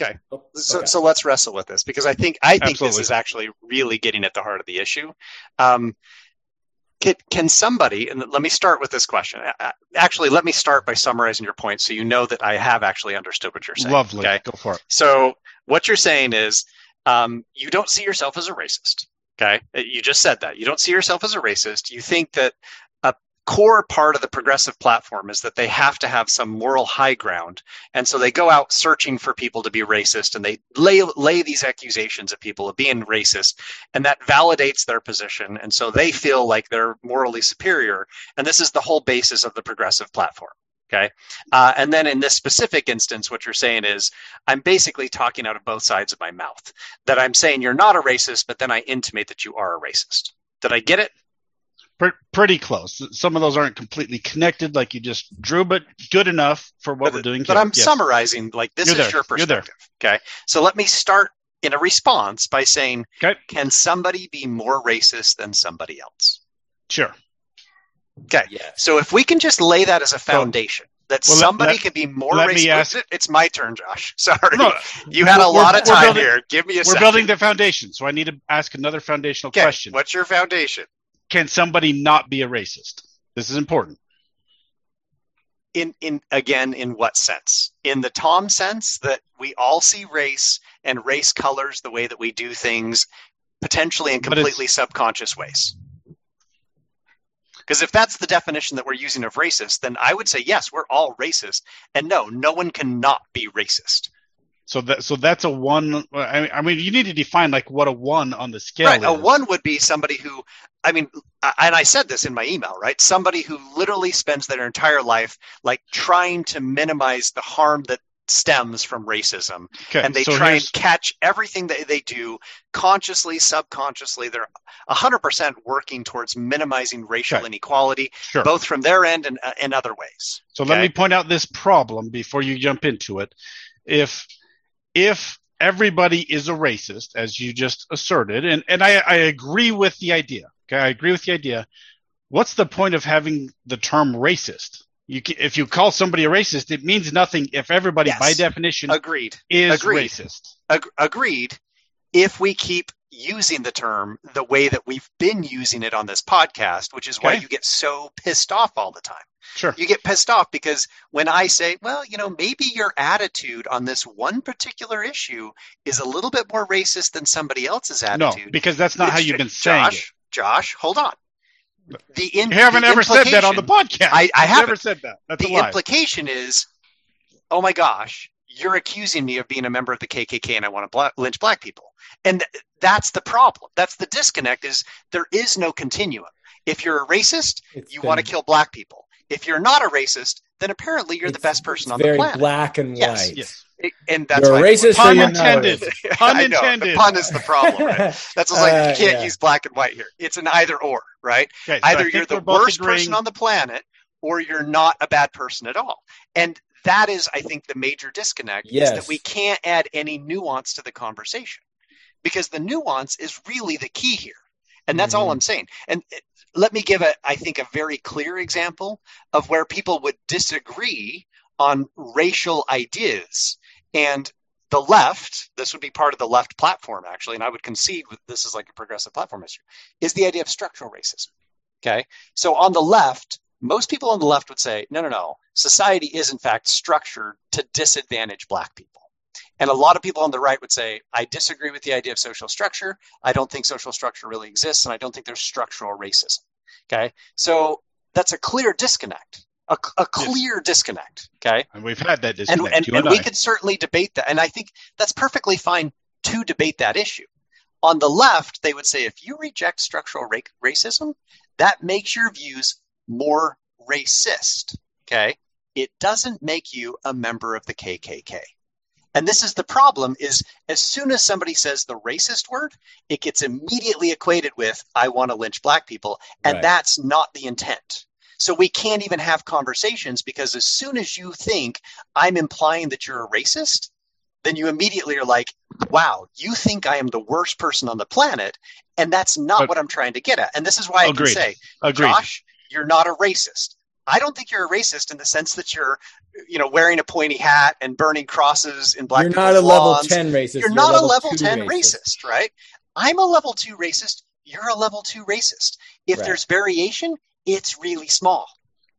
Okay. So, okay. so let's wrestle with this because I think I think Absolutely. this is actually really getting at the heart of the issue. Um, can, can somebody, and let me start with this question. Actually, let me start by summarizing your point so you know that I have actually understood what you're saying. Lovely. Okay? Go for it. So, what you're saying is um, you don't see yourself as a racist. Okay. You just said that. You don't see yourself as a racist. You think that core part of the progressive platform is that they have to have some moral high ground. And so they go out searching for people to be racist and they lay lay these accusations at people of being racist and that validates their position and so they feel like they're morally superior. And this is the whole basis of the progressive platform okay? Uh, and then in this specific instance what you're saying is i'm basically talking out of both sides of my mouth. That i'm saying you're not a racist but then i intimate that you are a racist. Did i get it pretty close. Some of those aren't completely connected, like you just drew, but good enough for what but, we're doing. But here. I'm yes. summarizing, like this You're is there. your perspective. Okay, so let me start in a response by saying, okay. can somebody be more racist than somebody else? Sure. Okay. Yes. So if we can just lay that as a foundation. So, that well, somebody let, can be more racist. Ask, it's my turn, Josh. Sorry, no, you had a lot of time building, here. Give me a. We're second. building the foundation, so I need to ask another foundational okay. question. What's your foundation? Can somebody not be a racist? This is important. In in again, in what sense? In the Tom sense that we all see race and race colors the way that we do things, potentially in completely subconscious ways. Because if that's the definition that we're using of racist, then I would say yes, we're all racist, and no, no one cannot be racist. So that so that's a one. I mean, you need to define like what a one on the scale. Right, is. a one would be somebody who I mean, and I said this in my email, right? Somebody who literally spends their entire life like trying to minimize the harm that stems from racism. Okay, and they so try and catch everything that they do consciously, subconsciously. They're 100% working towards minimizing racial okay. inequality, sure. both from their end and uh, in other ways. So okay? let me point out this problem before you jump into it. If if everybody is a racist, as you just asserted, and, and I, I agree with the idea. Okay, I agree with the idea. What's the point of having the term racist? You, if you call somebody a racist, it means nothing if everybody, yes. by definition, agreed is agreed. racist. Ag- agreed. If we keep using the term the way that we've been using it on this podcast, which is okay. why you get so pissed off all the time. Sure. You get pissed off because when I say, well, you know, maybe your attitude on this one particular issue is a little bit more racist than somebody else's attitude. No, because that's not how you've been saying Josh, it. Josh, hold on. The in, You haven't the ever said that on the podcast. I- I You've haven't. never said that. That's the a lie. implication is, oh my gosh, you're accusing me of being a member of the KKK and I want to bla- lynch black people. And th- that's the problem. That's the disconnect is there is no continuum. If you're a racist, It's you want to kill black people. If you're not a racist, then apparently you're the best person on the planet. very planet. black and white. yes. It- and that's You're a why racist Pun you're not a intended. Pun I know, intended. The pun is the problem. Right? That's what's like Uh, you can't yeah. use black and white here. It's an either or, right? Okay, Either think you're the worst agreeing- person on the planet or you're not a bad person at all. And that is, I think, the major disconnect is Yes. that we can't add any nuance to the conversation because the nuance is really the key here. And that's all Mhm. I'm saying. And let me give a, I think, a very clear example of where people would disagree on racial ideas. And the left, this would be part of the left platform, actually, and I would concede this is like a progressive platform issue, is the idea of structural racism. Okay. So on the left, most people on the left would say, no, no, no, society is in fact structured to disadvantage black people. And a lot of people on the right would say, I disagree with the idea of social structure. I don't think social structure really exists, and I don't think there's structural racism. Okay. So that's a clear disconnect, a, a clear disconnect. Okay And we've had that disconnect. and, you and and, we could certainly debate that and i think that's perfectly fine to debate that issue on the left they would say if you reject structural ra- racism that makes your views more racist okay it doesn't make you a member of the kkk and this is the problem is as soon as somebody says the racist word it gets immediately equated with i want to lynch black people and Right. that's not the intent so we can't even have conversations because as soon as you think I'm implying that you're a racist, then you immediately are like, wow, you think I am the worst person on the planet. And that's not But- what I'm trying to get at. And this is why I Agreed. can say, Agreed. Josh, you're not a racist. I don't think you're a racist in the sense that you're, you know, wearing a pointy hat and burning crosses in black You're not a level 10 racist. You're not a level two 10 racist. right? I'm a level 2 racist. You're a level 2 racist. If Right. there's variation, it's really small.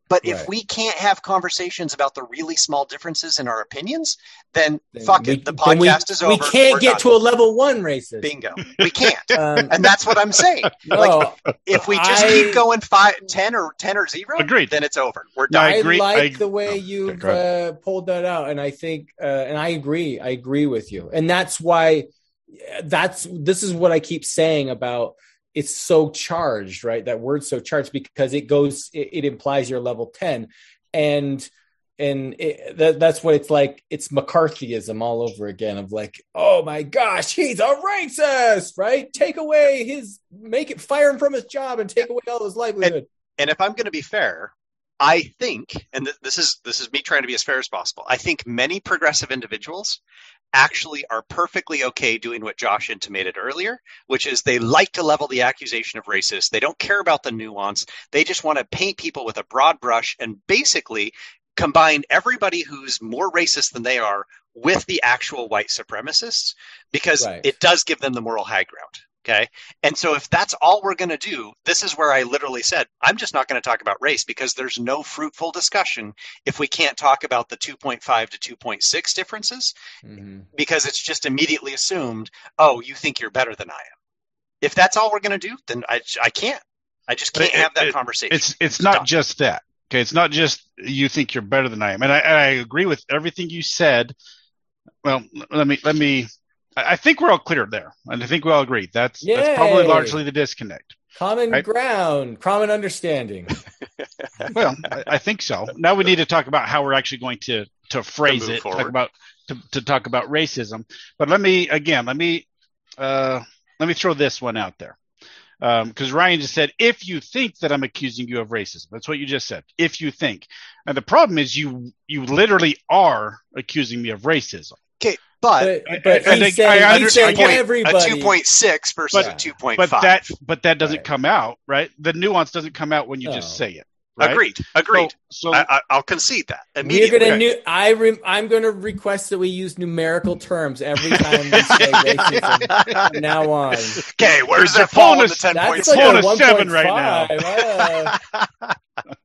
But if we can't have conversations about the really small differences in our opinions, then, Then fuck we- it. The then we- podcast is over. We can't get done. to a level one racist. bingo. We can't. Um, and that's what I'm saying. no, If we just I- keep going five, 10 or 10 or 0, Agreed. then it's over. We're done. I I, agree- like I- the way oh, you've okay, uh, pulled that out, and I think, uh, and I agree. I agree with you, and that's why. That's this is what I keep saying about it's so charged, right? That word's so charged because it goes, it, it implies you're level ten, and and it, that, that's what it's like. It's McCarthyism all over again. Of like, oh my gosh, he's a racist, right? Take away his, make it fire him from his job and take away all his livelihood. and if I'm going to be fair, I think, and th- this is this is me trying to be as fair as possible. I think many progressive individuals actually are perfectly okay doing what Josh intimated earlier, which is they like to level the accusation of racist. They don't care about the nuance. They just want to paint people with a broad brush and basically combine everybody who's more racist than they are with the actual white supremacists because Right. it does give them the moral high ground. Okay. And so if that's all we're going to do, this is where I literally said, I'm just not going to talk about race because there's no fruitful discussion if we can't talk about the 2.5 to 2.6 differences Mhm. because it's just immediately assumed, oh, you think you're better than I am. If that's all we're going to do, then I, I can't. I just can't it- have that it- conversation. It's it's not Stop. just that. Okay, it's not just you think you're better than I am, and I, and I agree with everything you said. Well, let me let me. I I think we're all clear there, and I think we all agree that's that's probably largely the disconnect. Common Right. ground, common understanding. Well, I, I think so. Now we need to talk about how we're actually going to to phrase move it, talk about to, to talk about racism. But let me again, let me uh, let me throw this one out there because Ryan just said, "If you think that I'm accusing you of racism," that's what you just said. If you think, and the problem is you you literally are accusing me of racism. Okay. But, But, but and he's I- I saying, he's understand saying point. a everybody. 2.6 versus But- a 2.5. But that but that doesn't Right. come out right. The nuance doesn't come out when you just say it. Right? Agreed. Agreed. So, so I, I, I'll concede that We're immediately. gonna new. I re, I'm gonna request that we use numerical terms every time we say racism from now on. Okay, where's Your that fall phone in the 10 That's points? Like phone a is seven right now. 1.5. Okay,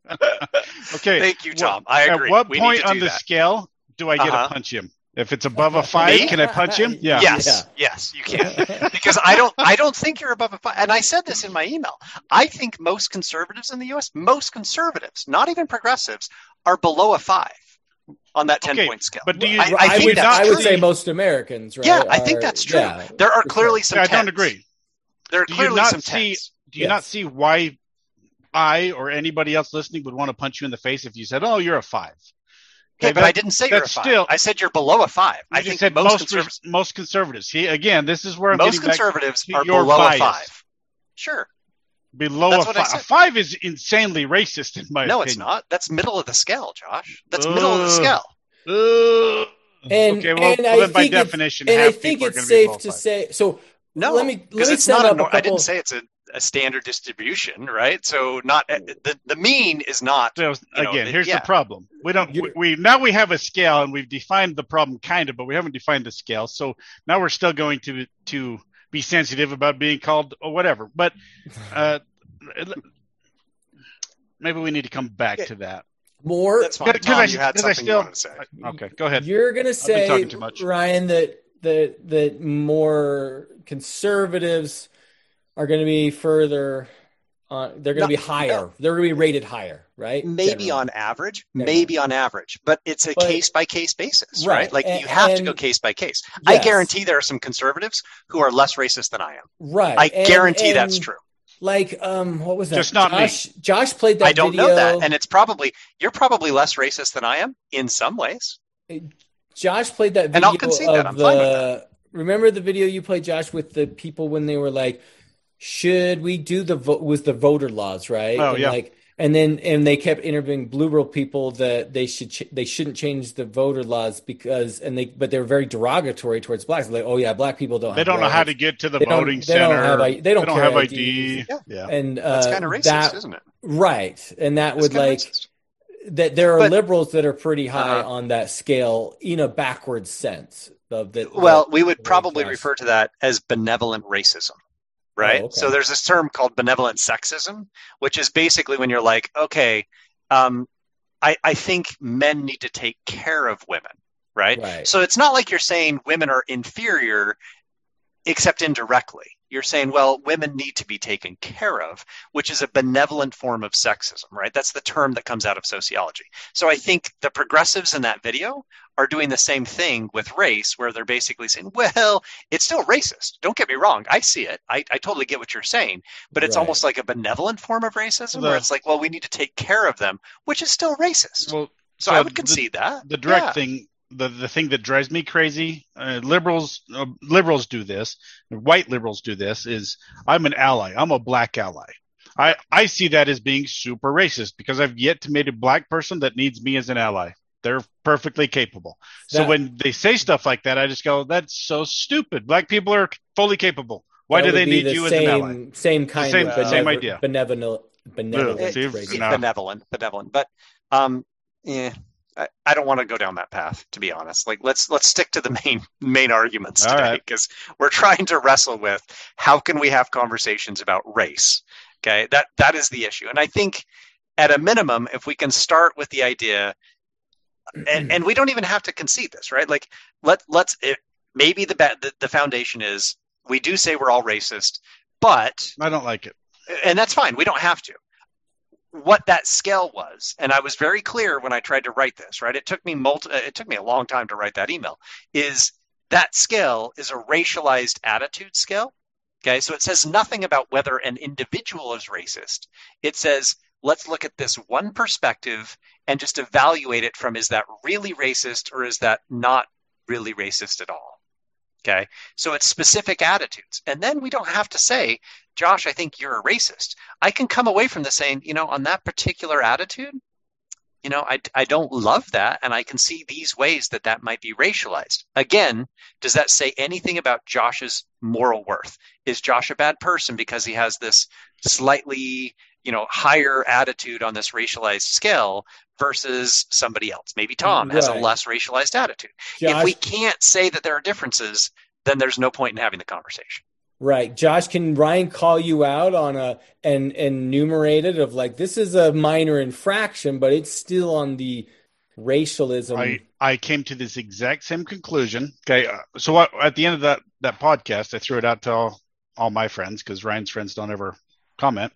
Okay. Thank you, Tom. I agree. At what We point need to on do the that. scale do I get Uh-huh. to punch him? If it's above a five, Me? can I punch him? Yeah. Yes, yes, you can. because I don't I don't think you're above a five. And I said this in my email. I think most conservatives in the US, most conservatives, not even progressives, are below a five on that 10 Okay, point scale. But do you? I- I I, would, that's I would say most Americans, right? Yeah, I think are- that's true. yeah, there are clearly sure. some Yeah, I don't agree. There are Do clearly some see- 10s. Do you not see why I or anybody else listening would want to punch you in the face if you said, "Oh, you're a five? Okay, but that- I didn't say you're a five. still- I said you're below a five. I I just think said most, most conservatives, most conservatives. See, again, this is where I'm most getting back conservatives to are your below bias. a five. Sure. below That's a what I five. A five is insanely racist in my No, opinion. it's not. That's middle of the scale, Josh. That's middle of the scale. Ugh. And, okay, well, and well, I then by think it's- definition, and I think people it's gonna safe to say. So No, let me let because me it's sum not. up A, a couple. I didn't say it's a, a standard distribution, right? So not the the mean is not. So you know, again, it- here's yeah. the problem. We don't. We, we now we have a scale and we've defined the problem kind of, but we haven't defined the scale. So now we're still going to to be sensitive about being called or whatever. But uh, maybe we need to come back Yeah. to that. more. That's fine. Because Tom, I- you had because I still- you wanted to say. Okay, go ahead. You're gonna been say, talking too much. Ryan, that that that more conservatives are going to be further on. They're going to be higher. They're going to be rated higher, right? Maybe Generally. on average, Never maybe on average, but it's a But- case by case basis, Right. right? Like And- you have to go case by case. I guarantee there are some conservatives who are less racist than I am. right. I And- guarantee and that's true. Like, um, what was that? Just not me. Josh, Josh played that. I don't video. know that, and it's probably you're probably less racist than I am in some ways. Josh played that video And I'll concede of that. I'm the. fine with Remember the video you played, Josh, with the people when they were like, "Should we do the vote?" Was the voter laws right? Oh, and yeah. Like, and then and they kept interviewing blue liberal people that they should ch- they shouldn't change the voter laws because and they but they were very derogatory towards blacks. Like, oh yeah, black people don't. They have don't know how to get to the They don't- voting they don't center. have I- they don't have carry ID. IDs. Yeah. yeah. And uh, That's kind of racist, that, isn't it? right? And that That's would like racist. that there are But- liberals that are pretty high Uh-huh. on that scale in a backwards sense of that. Well, we would probably Josh- refer to that as benevolent racism, right? Oh, okay. So there's this term called benevolent sexism, which is basically when you're like, okay, um, I, I think men need to take care of women, right? Right. So it's not like you're saying women are inferior, except indirectly. You're saying, well, women need to be taken care of, which is a benevolent form of sexism, right? That's the term that comes out of sociology. So I think the progressives in that video are doing the same thing with race, where they're basically saying, well, it's still racist. Don't get me wrong. I see it. I, I totally get what you're saying, but it's Right. almost like a benevolent form of racism The- where it's like, well, we need to take care of them, which is still racist. Well, so, so I would the- concede that. the direct Yeah. thing the, the thing that drives me crazy uh, liberals uh, liberals do this white liberals do this is i'm an ally i'm a black ally i i see that as being super racist because i've yet to meet a black person that needs me as an ally they're perfectly capable so That- when they say stuff like that i just go that's so stupid black people are fully capable why do they need the you same, as an ally Same kind same- of the same idea. Benevolent, benevolent Yeah, see, racism. no. benevolent, benevolent. But um, yeah, I, I don't want to go down that path, to be honest. Like let's let's stick to the main main arguments All today right. because we're trying to wrestle with how can we have conversations about race. Okay, that that is the issue, and I think at a minimum, if we can start with the idea, and, and we don't even have to concede this, right? Like let let's it, maybe the, the the foundation is we do say we're all racist, but i don't like it and that's fine. We don't have to. What that scale was, and I was very clear when I tried to write this. Right, it took me multi- uh, It took me a long time to write that email. Is that scale is a racialized attitude scale? Okay, so it says nothing about whether an individual is racist. It says let's look at this one perspective and just evaluate it from is that really racist or is that not really racist at all? Okay, so it's specific attitudes, and then we don't have to say Josh, I think you're a racist. I can come away from this saying, you know, on that particular attitude, you know, I, I don't love that. And I can see these ways that that might be racialized. Again, does that say anything about Josh's moral worth? Is Josh a bad person because he has this slightly, you know, higher attitude on this racialized scale versus somebody else? Maybe Tom has a less racialized attitude. Josh, If we can't say that there are differences, then there's no point in having the conversation. Right. Josh, can Ryan call you out on a and enumerated of like this is a minor infraction, but it's still on the racialism. I, I came to this exact same conclusion. Okay. Uh, so what, at the end of that, that podcast, I threw it out to all, all my friends because Ryan's friends don't ever comment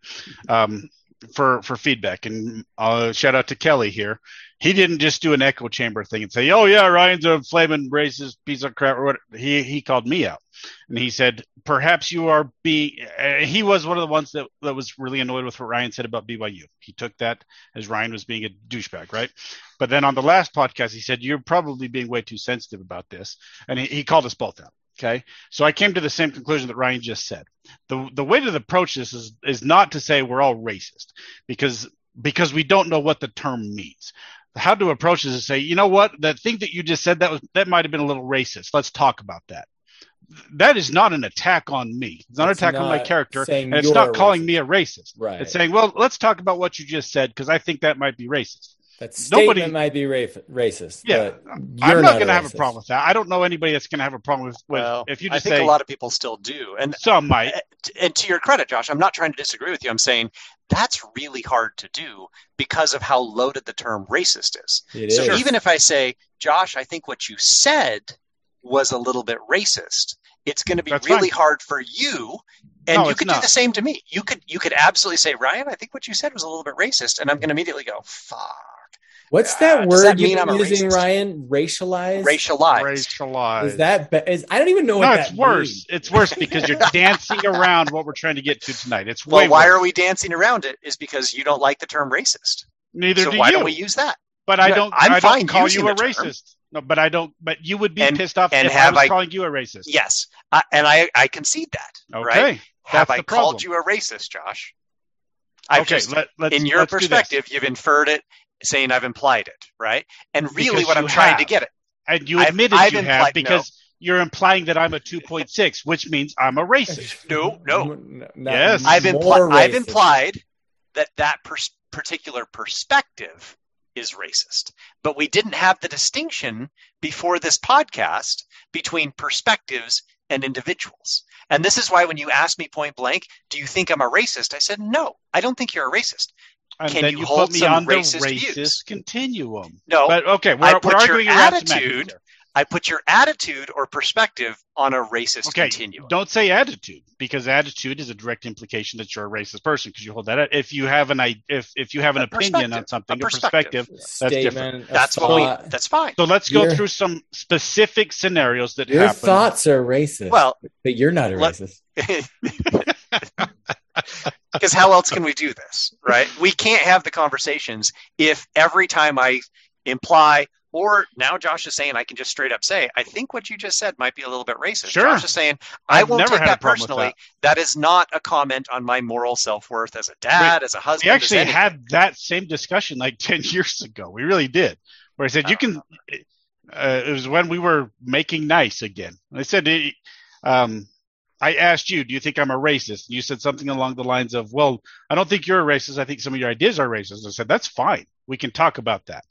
um, for, for feedback. And uh, shout out to Kelly here he didn't just do an echo chamber thing and say, "Oh yeah, Ryan's a flaming racist piece of crap." Or what? He he called me out, and he said, "Perhaps you are being." Uh, he was one of the ones that that was really annoyed with what Ryan said about BYU. He took that as Ryan was being a douchebag, right? But then on the last podcast, he said, "You're probably being way too sensitive about this," and he, he called us both out. Okay. So I came to the same conclusion that Ryan just said. The the way to approach this is is not to say we're all racist because because we don't know what the term means how to approach this is say, you know what, that thing that you just said that was that might have been a little racist. Let's talk about that. That is not an attack on me. It's not it's an attack on my character, and it's not calling racist. me a racist. Right. It's saying, well, let's talk about what you just said because I think that might be racist. That statement Nobody, might be ra- racist. Yeah, I'm not, not going to have a problem with that. I don't know anybody that's going to have a problem with, with well, if you just I think say, a lot of people still do, and some might. Eh, and to your credit, Josh, I'm not trying to disagree with you. I'm saying that's really hard to do because of how loaded the term racist is. It so is. even if I say, Josh, I think what you said was a little bit racist, it's going to be that's really fine. hard for you and no, you could not. do the same to me. You could you could absolutely say, Ryan, I think what you said was a little bit racist, and I'm going to immediately go, fuck. What's that word that you're using, Ryan? Racialized. Racialized. Racialized. Is that? Be- is, I don't even know. No, it's worse. Means. It's worse because you're dancing around what we're trying to get to tonight. It's well. why worse. are we dancing around it? Is because you don't like the term racist. Neither so do why you. don't we use that? But I don't. I'm I don't call you a racist. No, but I don't. But you would be and, pissed off and if have I was I, calling you a racist. Yes, I, and I I concede that. Okay. Right? Have I called you a racist, Josh? I've okay, just, let, in your perspective, you've inferred it saying I've implied it, right? And really, because what I'm trying to get at, and you admitted I've, I've you implied, have because no. you're implying that I'm a 2.6, which means I'm a racist. No, no, yes, I've, impli- I've implied that that pers- particular perspective is racist, but we didn't have the distinction before this podcast between perspectives and individuals. And this is why when you asked me point blank, do you think I'm a racist? I said, no, I don't think you're a racist. And Can then you, you hold put me some on the racist, racist views? continuum. No, but okay, we're, I we're put arguing your attitude. I put your attitude or perspective on a racist okay, continuum. Don't say attitude because attitude is a direct implication that you're a racist person because you hold that. If you have an if if you have an A opinion on something, a a perspective, Statement, that's different. That's what we. That's fine. So let's go Your- through some specific scenarios that Your happen. thoughts are racist. Well, but you're not a let- racist. because how else can we do this, right? We can't have the conversations if every time I imply, or now Josh is saying I can just straight up say, I think what you just said might be a little bit racist. Sure. Josh is saying I I've won't take that personally. that is not a comment on my moral self worth as a dad, as a husband. we actually had that same discussion like 10 years ago. We really did. Where I said, you can, uh, it was when we were making nice again. I said, eh, um, I asked you, do you think I'm a racist? You said something along the lines of, well, I don't think you're a racist. I think some of your ideas are racist. I said, that's fine. We can talk about that.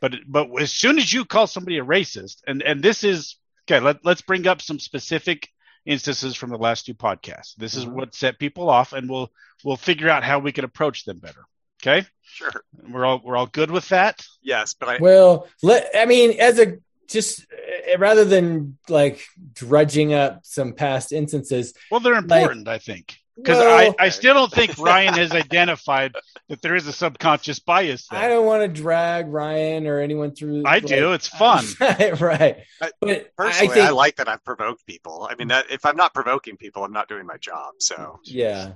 But, but as soon as you call somebody a racist, and, and this is, okay, let, let's bring up some specific instances from the last two podcasts. This is Mhm. what set people off and we'll, we'll figure out how we can approach them better. Okay. sure. We're all we're all good with that. Yes, but I Well, let I mean, as a just Eh, rather than like drudging up some past instances, Well, they're important, I think, because Well- I, I still don't think Ryan has identified that there is a subconscious bias. There. I don't want to drag Ryan or anyone through. I do. It's fun. right, right. I- But I personally, I, think, like that I've provoked people. I mean, that, if I'm not provoking people, I'm not doing my job. So yeah.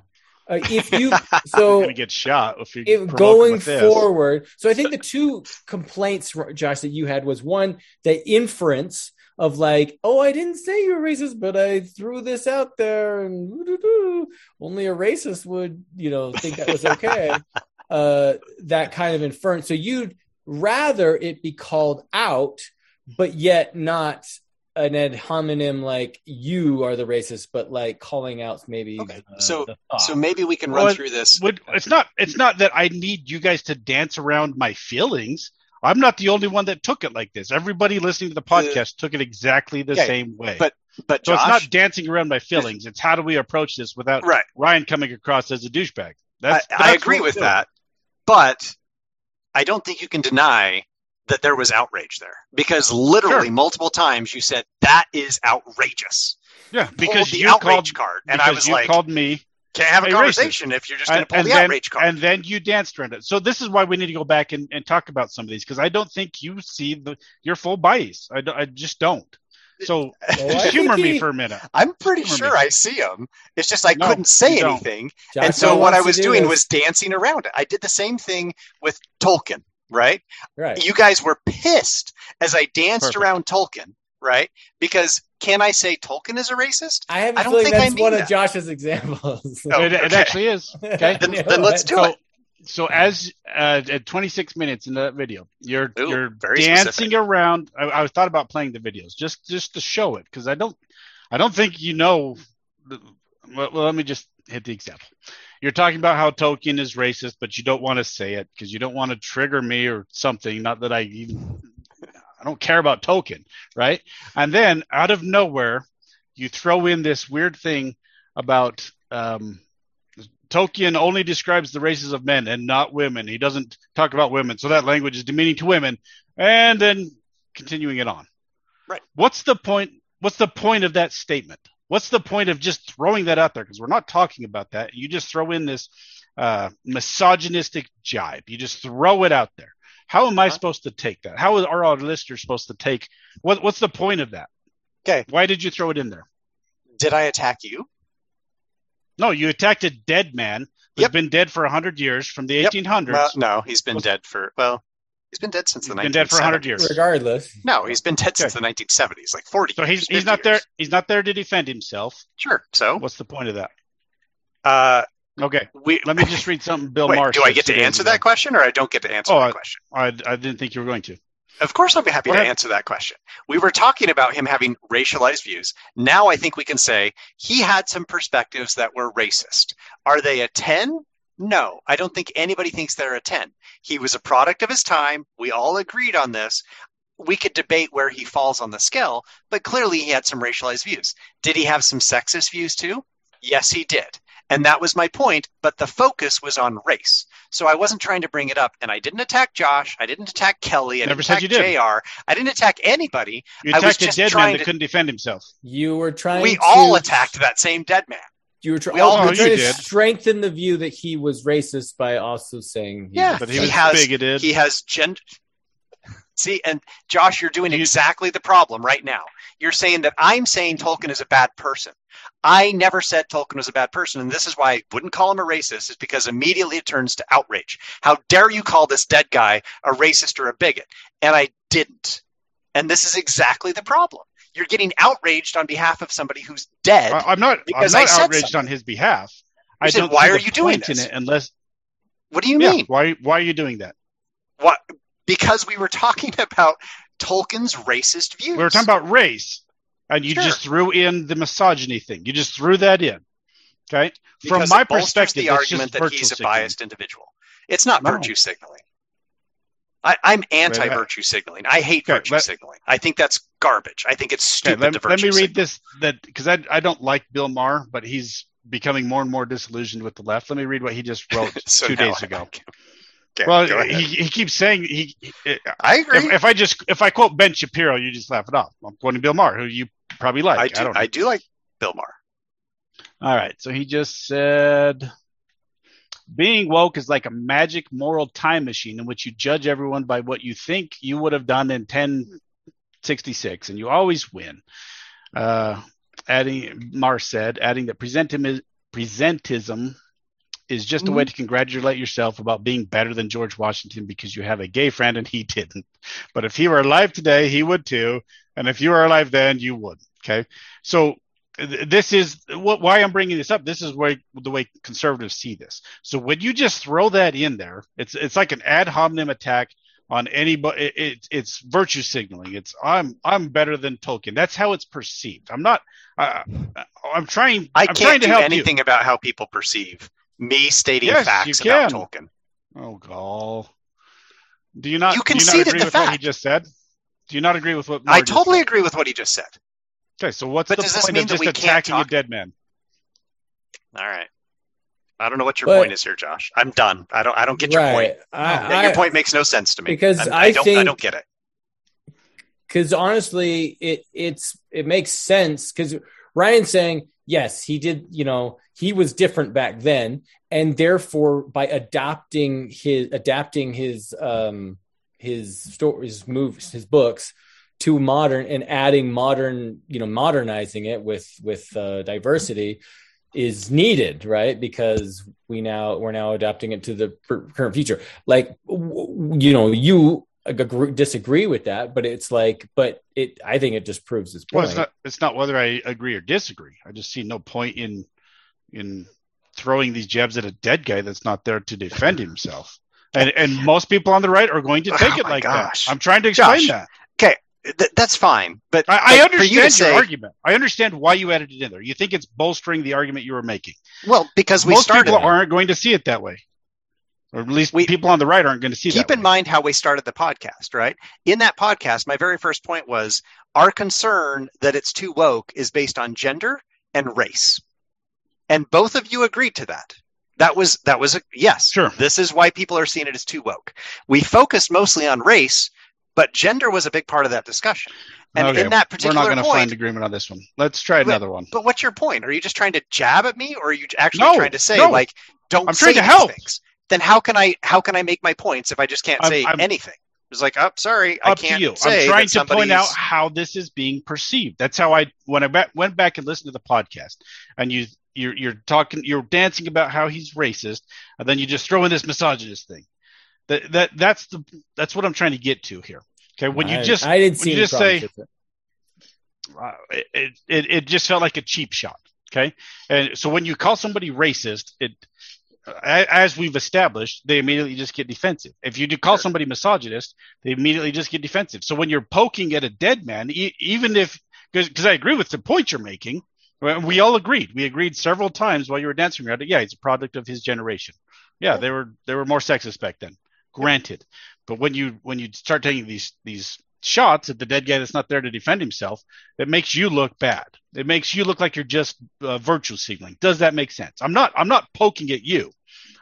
Uh, if you You're so gonna get shot if you if going forward so i think the two complaints josh that you had was one the inference of like oh i didn't say you were racist but i threw this out there and only a racist would you know think that was okay. Uh that kind of inference. So you'd rather it be called out but yet not an ad hominem like you are the racist but like calling out maybe Okay, uh, so- the so maybe we can run Well, through this. Would, it's not it's not that I need you guys to dance around my feelings. I'm not the only one that took it like this. Everybody listening to the podcast uh, took it exactly the same way. But but so Josh, it's not dancing around my feelings. It's how do we approach this without right. Ryan coming across as a douchebag. That's, I, that's I agree with that, but I don't think you can deny that there was outrage there because literally sure. multiple times you said that is outrageous. Yeah, because the you outrage called, card, and I was you like, called me. Can't have a conversation racist. if you're just going to pull and the then, outrage card. And then you danced around it. So this is why we need to go back and, and talk about some of these because I don't think you see the your full bias. I, I just don't. So just humor me for a minute. I'm pretty humor sure me. I see them. It's just I no, couldn't say anything, and so what I was do doing was dancing around it. I did the same thing with Tolkien, right? Right. You guys were pissed as I danced Perfect. around Tolkien, right? Because can I say Tolkien is a racist? I have a I don't feeling that's one that. of Josh's examples. oh, it, it, actually is. Okay, then, then let's do so, it so as uh, at 26 minutes in the video, you're Ooh, you're dancing specific. around. I, I, thought about playing the videos just just to show it because I don't I don't think you know. Well, well, let me just hit the example. You're talking about how Tolkien is racist, but you don't want to say it because you don't want to trigger me or something. Not that I even I don't care about Tolkien, right? And then out of nowhere, you throw in this weird thing about um, Tolkien only describes the races of men and not women. He doesn't talk about women. So that language is demeaning to women. And then continuing it on. Right. What's the point? What's the point of that statement? What's the point of just throwing that out there? Because we're not talking about that. You just throw in this uh, misogynistic jibe. You just throw it out there. How am I uh-huh. supposed to take that? How are our listeners supposed to take? What, what's the point of that? Okay. Why did you throw it in there? Did I attack you? No, you attacked a dead man who's yep. been dead for 100 years from the yep. 1800s. Well, no, he's been dead for, well, he's been dead since he's the 1970s. been dead for 100 years. Regardless. No, he's been dead okay. since the 1970s, like 40 So he's, he's not years. there. He's not there to defend himself. Sure. So what's the point of that? Uh, okay. We, Let me just read something Bill Wait, Maher. Do I get to answer that question or I don't get to answer oh, that question? I, I didn't think you were going to. Of course, I'll be happy to answer that question. We were talking about him having racialized views. Now I think we can say he had some perspectives that were racist. Are they a 10? No, I don't think anybody thinks they're a 10. He was a product of his time. We all agreed on this. We could debate where he falls on the scale, but clearly he had some racialized views. Did he have some sexist views too? Yes, he did. And that was my point, but the focus was on race. So I wasn't trying to bring it up. And I didn't attack Josh. I didn't attack Kelly. I Never didn't attack did. JR. I didn't attack anybody. You attacked I was a dead man that to, couldn't defend himself. You were trying We to... all attacked that same dead man. You were, try- We all- oh, you trying you to did. strengthen the view that he was racist by also saying he Yeah, was But he he was has bigoted. he has gender. See, and Josh, you're doing You- exactly the problem right now. You're saying that I'm saying Tolkien is a bad person. I never said Tolkien was a bad person, and this is why I wouldn't call him a racist, is because immediately it turns to outrage. How dare you call this dead guy a racist or a bigot? And I didn't. And this is exactly the problem. You're getting outraged on behalf of somebody who's dead. I, am not. because I'm not outraged something. on his behalf. You I said, don't "Why are you doing this?" it unless. what do you Yeah. mean? Why? Why are you doing that? What? Because we were talking about Tolkien's racist views. We were talking about race, and you Sure. just threw in the misogyny thing. You just threw that in. Okay. From my perspective, the it's argument that he's a signaling. biased individual. It's not No. virtue signaling. I, I'm anti-virtue signaling. I hate Okay, virtue let- signaling. I think that's garbage. I think it's Okay, stupid let, to let me read this that because I I don't like Bill Maher, but he's becoming more and more disillusioned with the left. Let me read what he just wrote So two days I- ago. Okay, well, he, he keeps saying he. I agree. If, if I just if I quote Ben Shapiro, you just laugh it off. I'm quoting Bill Maher, who you probably like. I I, do. don't I, do like Bill Maher. All right, so he just said, being woke is like a magic moral time machine in which you judge everyone by what you think you would have done in 1066, and you always win. Uh, adding, Maher said, adding that presentism, presentism is just a way to congratulate yourself about being better than George Washington because you have a gay friend and he didn't. But if he were alive today, he would too. And if you were alive then, you would. Okay. So this is what, why I'm bringing this up. This is where the way conservatives see this. So when you just throw that in there, it's it's like an ad hominem attack on anybody. It, it, it's virtue signaling. It's I'm I'm better than Tolkien. That's how it's perceived. I'm not. Uh, I'm trying. I am can't trying to do help anything about how people perceive me stating Yes, facts about. Tolkien. Oh, gall. Do you not? You do you not agree the with what he just said? Do you not agree with what? I Mark totally agree with what he just said. Okay, so what's But the point of just we can't attacking a dead man? All right. I don't know what your But- point is here, Josh. I'm done. I don't. I don't get your right. point. I, Yeah, your I- point makes no sense to me Because I'm- I don't. I don't get it. because honestly, it it's it makes sense because Ryan's saying yes, he did. You know, he was different back then, and therefore by adopting his adapting his um his stories, moves, his books to modern and adding modern, you know, modernizing it with with uh, diversity is needed, right? Because we now we're now adapting it to the per- current future. Like, w- you know, you agree, disagree with that, but it's like, but it, I think it just proves his Well, point. it's not. It's not whether I agree or disagree. I just see no point in in throwing these jabs at a dead guy that's not there to defend himself. And and most people on the right are going to take Oh it like gosh. that. I'm trying to explain Josh, that. Th- that's fine. But I, I understand you your say, argument. I understand why you added it in there. You think it's bolstering the argument you were making. Well, because we Most started. people aren't going to see it that way, or at least We- people on the right aren't going to see that. Keep in way. mind how we started the podcast, right? In that podcast, my very first point was our concern that it's too woke is based on gender and race, and both of you agreed to that. That was that was a yes. Sure. This is why people are seeing it as too woke. We focused mostly on race, but gender was a big part of that discussion. And Okay, in that particular we're not going to find agreement on this one. Let's try another one. But what's your point? Are you just trying to jab at me, or are you actually No, trying to say no. like, don't I'm say trying to help. things? Then how can I how can I make my points if I just can't I'm- say I'm- anything? It's like, oh, sorry, I can't to you. say I'm trying to point out how this is being perceived. That's how I when I ba- went back and listened to the podcast, and you you're you're talking you're dancing about how he's racist, and then you just throw in this misogynist thing. That that that's the that's what I'm trying to get to here. Okay, when you I, just I didn't when see you just say it. uh, it, it it just felt like a cheap shot. Okay, and so when you call somebody racist, it as we've established, they immediately just get defensive. If you do call somebody misogynist, they immediately just get defensive. So when you're poking at a dead man, e- even if because I agree with the point you're making, we all agreed. We agreed several times while you were dancing around it. Yeah, he's a product of his generation. Yeah, they were they were more sexist back then. Granted, but when you when you start taking these these shots at the dead guy that's not there to defend himself, it makes you look bad. It makes you look like you're just uh, virtue signaling. Does that make sense? I'm not. I'm not poking at you.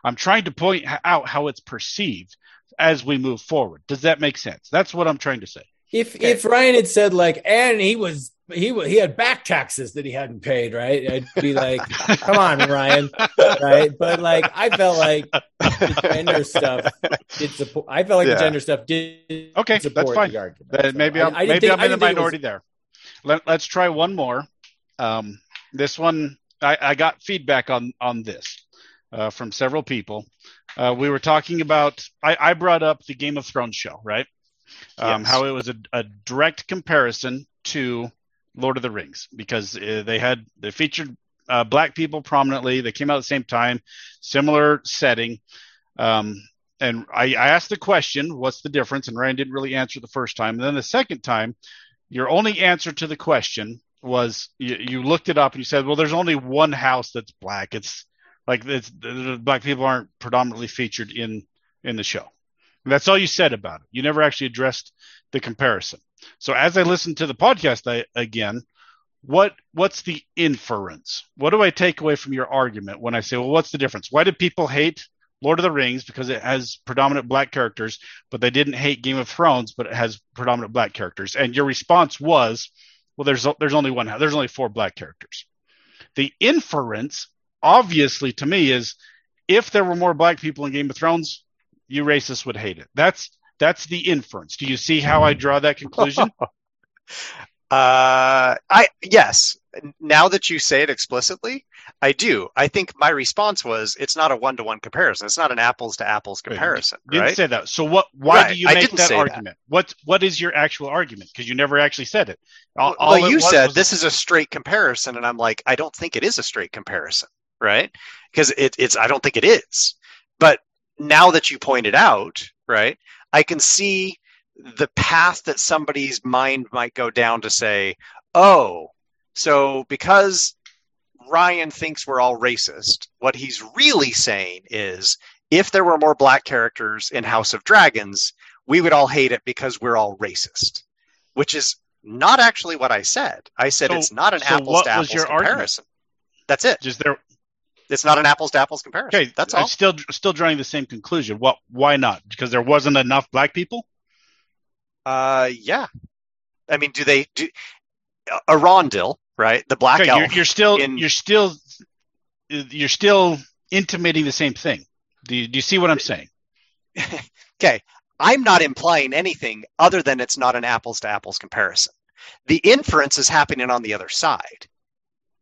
I'm trying to point out how it's perceived as we move forward. Does that make sense? That's what I'm trying to say. If Okay. if Ryan had said like, and he was he he had back taxes that he hadn't paid, right? I'd be like, come on, Ryan, right? But like, I felt like the gender stuff did support. I felt like Yeah. the gender stuff did Okay, support that's fine. the argument. Then maybe I- I'm, I didn't maybe think- I'm in the it was- minority there. Let, let's try one more. Um, this one, I, I got feedback on on this uh, from several people. Uh, we were talking about. I, I brought up the Game of Thrones show, right? Um, Yes. How it was a, a direct comparison to Lord of the Rings because uh, they had they featured uh, black people prominently. They came out at the same time, similar setting. Um, and I, I asked the question, what's the difference? And Ryan didn't really answer the first time. And then the second time, your only answer to the question was you, you looked it up and you said, well, there's only one house that's black. It's like it's, black people aren't predominantly featured in in the show. And that's all you said about it. You never actually addressed the comparison. So as I listened to the podcast I, again, what what's the inference? What do I take away from your argument when I say, well, what's the difference? Why do people hate Lord of the Rings because it has predominant black characters, but they didn't hate Game of Thrones, but it has predominant black characters? And your response was, well, there's there's only one, there's only four black characters. The inference, obviously, to me, is if there were more black people in Game of Thrones, you racists would hate it. That's that's the inference. Do you see how I draw that conclusion? Uh, I yes. Now that you say it explicitly, I do. I think my response was it's not a one to one comparison. It's not an apples to apples comparison, You didn't right? say that. So what? Why Right, do you make that say that. argument? What What is your actual argument? Because you never actually said it. All, all well, it you was said this is a straight comparison, and I'm like, I don't think it is a straight comparison, right? Because it, it's, I don't think it is. But now that you pointed out, right, I can see the path that somebody's mind might go down to say, oh, so because Ryan thinks we're all racist, what he's really saying is if there were more black characters in House of Dragons, we would all hate it because we're all racist, which is not actually what I said. I said so, it's not an so apples to apples comparison. Argument? That's it. Just there. It's not an apples to apples comparison. Okay, that's all. I'm still still drawing the same conclusion. What? Why not? Because there wasn't enough black people. Uh, yeah. I mean, do they do Arondir, right? The black okay, elf. You're, you're still in, you're still you're still intimating the same thing. Do you, do you see what I'm saying? okay, I'm not implying anything other than it's not an apples to apples comparison. The inference is happening on the other side.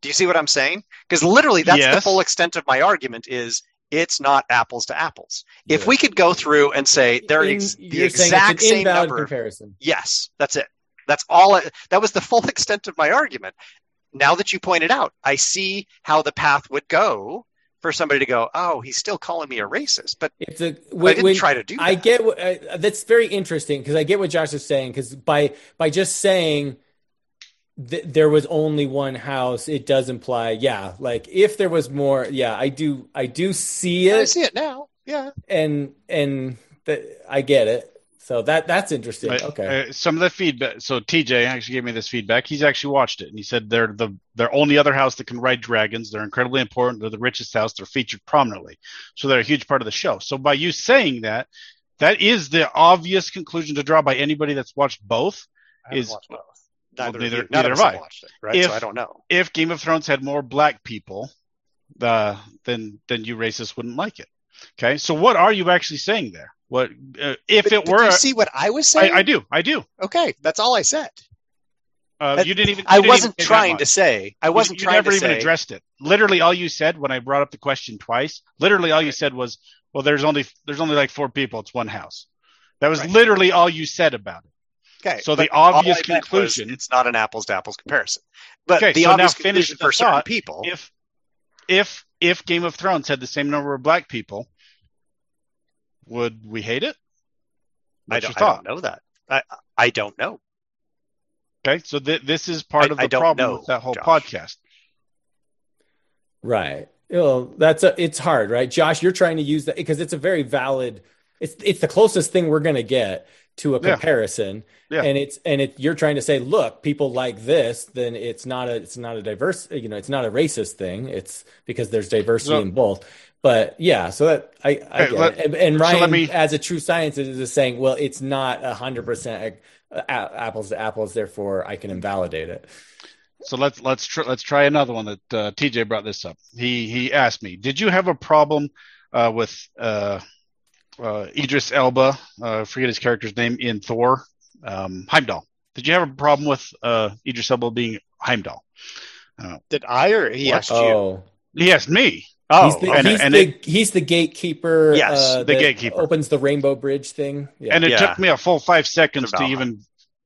Do you see what I'm saying? Because literally, that's yes. the full extent of my argument. Is it's not apples to apples. If yeah. we could go through and say they're ex- the exact same number, comparison. Yes, that's it. That's all. I, that was the full extent of my argument. Now that you pointed out, I see how the path would go for somebody to go, "Oh, he's still calling me a racist," but it's a. When, I didn't when, try to do. That. I get what, uh, that's very interesting because I get what Josh is saying because by by just saying th- there was only one house, it does imply, yeah, like if there was more, yeah, I do, I do see it. I see it now, yeah, and and that I get it. So that that's interesting. okay. Uh, some of the feedback. So TJ actually gave me this feedback. He's actually watched it, and he said they're the they're only other house that can ride dragons. They're incredibly important. They're the richest house. They're featured prominently, so they're a huge part of the show. So by you saying that, that is the obvious conclusion to draw by anybody that's watched both. is watched both. Neither, well, neither, neither have I. Watched it, right? If, so I don't know. If Game of Thrones had more black people, uh, then then you racists wouldn't like it. Okay, so what are you actually saying there? What uh, if but it were? you see what I was saying? I, I, do. I do. Okay, that's all I said. Uh, you didn't even. You I didn't wasn't even trying to say. I wasn't you, you trying never to even say. addressed it. Literally, all you said when I brought up the question twice. Literally, all you said was, "Well, there's only there's only like four people. It's one house." That was right. literally all you said about it. Okay. So the obvious conclusion it's not an apples to apples comparison. But okay, the so obvious conclusion for certain people if if if Game of Thrones had the same number of black people, would we hate it? I don't, I don't, know that. I I don't know. Okay, so th- this is part I, of the problem know, with that whole Josh. podcast. Right. Well, that's a, it's hard, right? Josh, you're trying to use that because it's a very valid it's it's the closest thing we're going to get to a comparison. Yeah. Yeah. and it's and it you're trying to say look people like this then it's not a it's not a diverse you know it's not a racist thing. It's because there's diversity so, in both. But yeah so that i, I hey, let, and, and, ryan so me, as a true scientist is saying well it's not a hundred percent apples to apples therefore i can invalidate it. So let's let's let's try another one that uh, tj brought this up. He he asked me did you have a problem uh, with uh, uh, Idris Elba, uh, forget his character's name in Thor, um, Heimdall. Did you have a problem with uh, Idris Elba being Heimdall? Uh, Did I or he asked oh. you? He asked me. Oh, he's the, and, he's, and the it, he's the gatekeeper. Yes, uh, the gatekeeper opens the Rainbow Bridge thing. Yeah. And it yeah. took me a full five seconds to even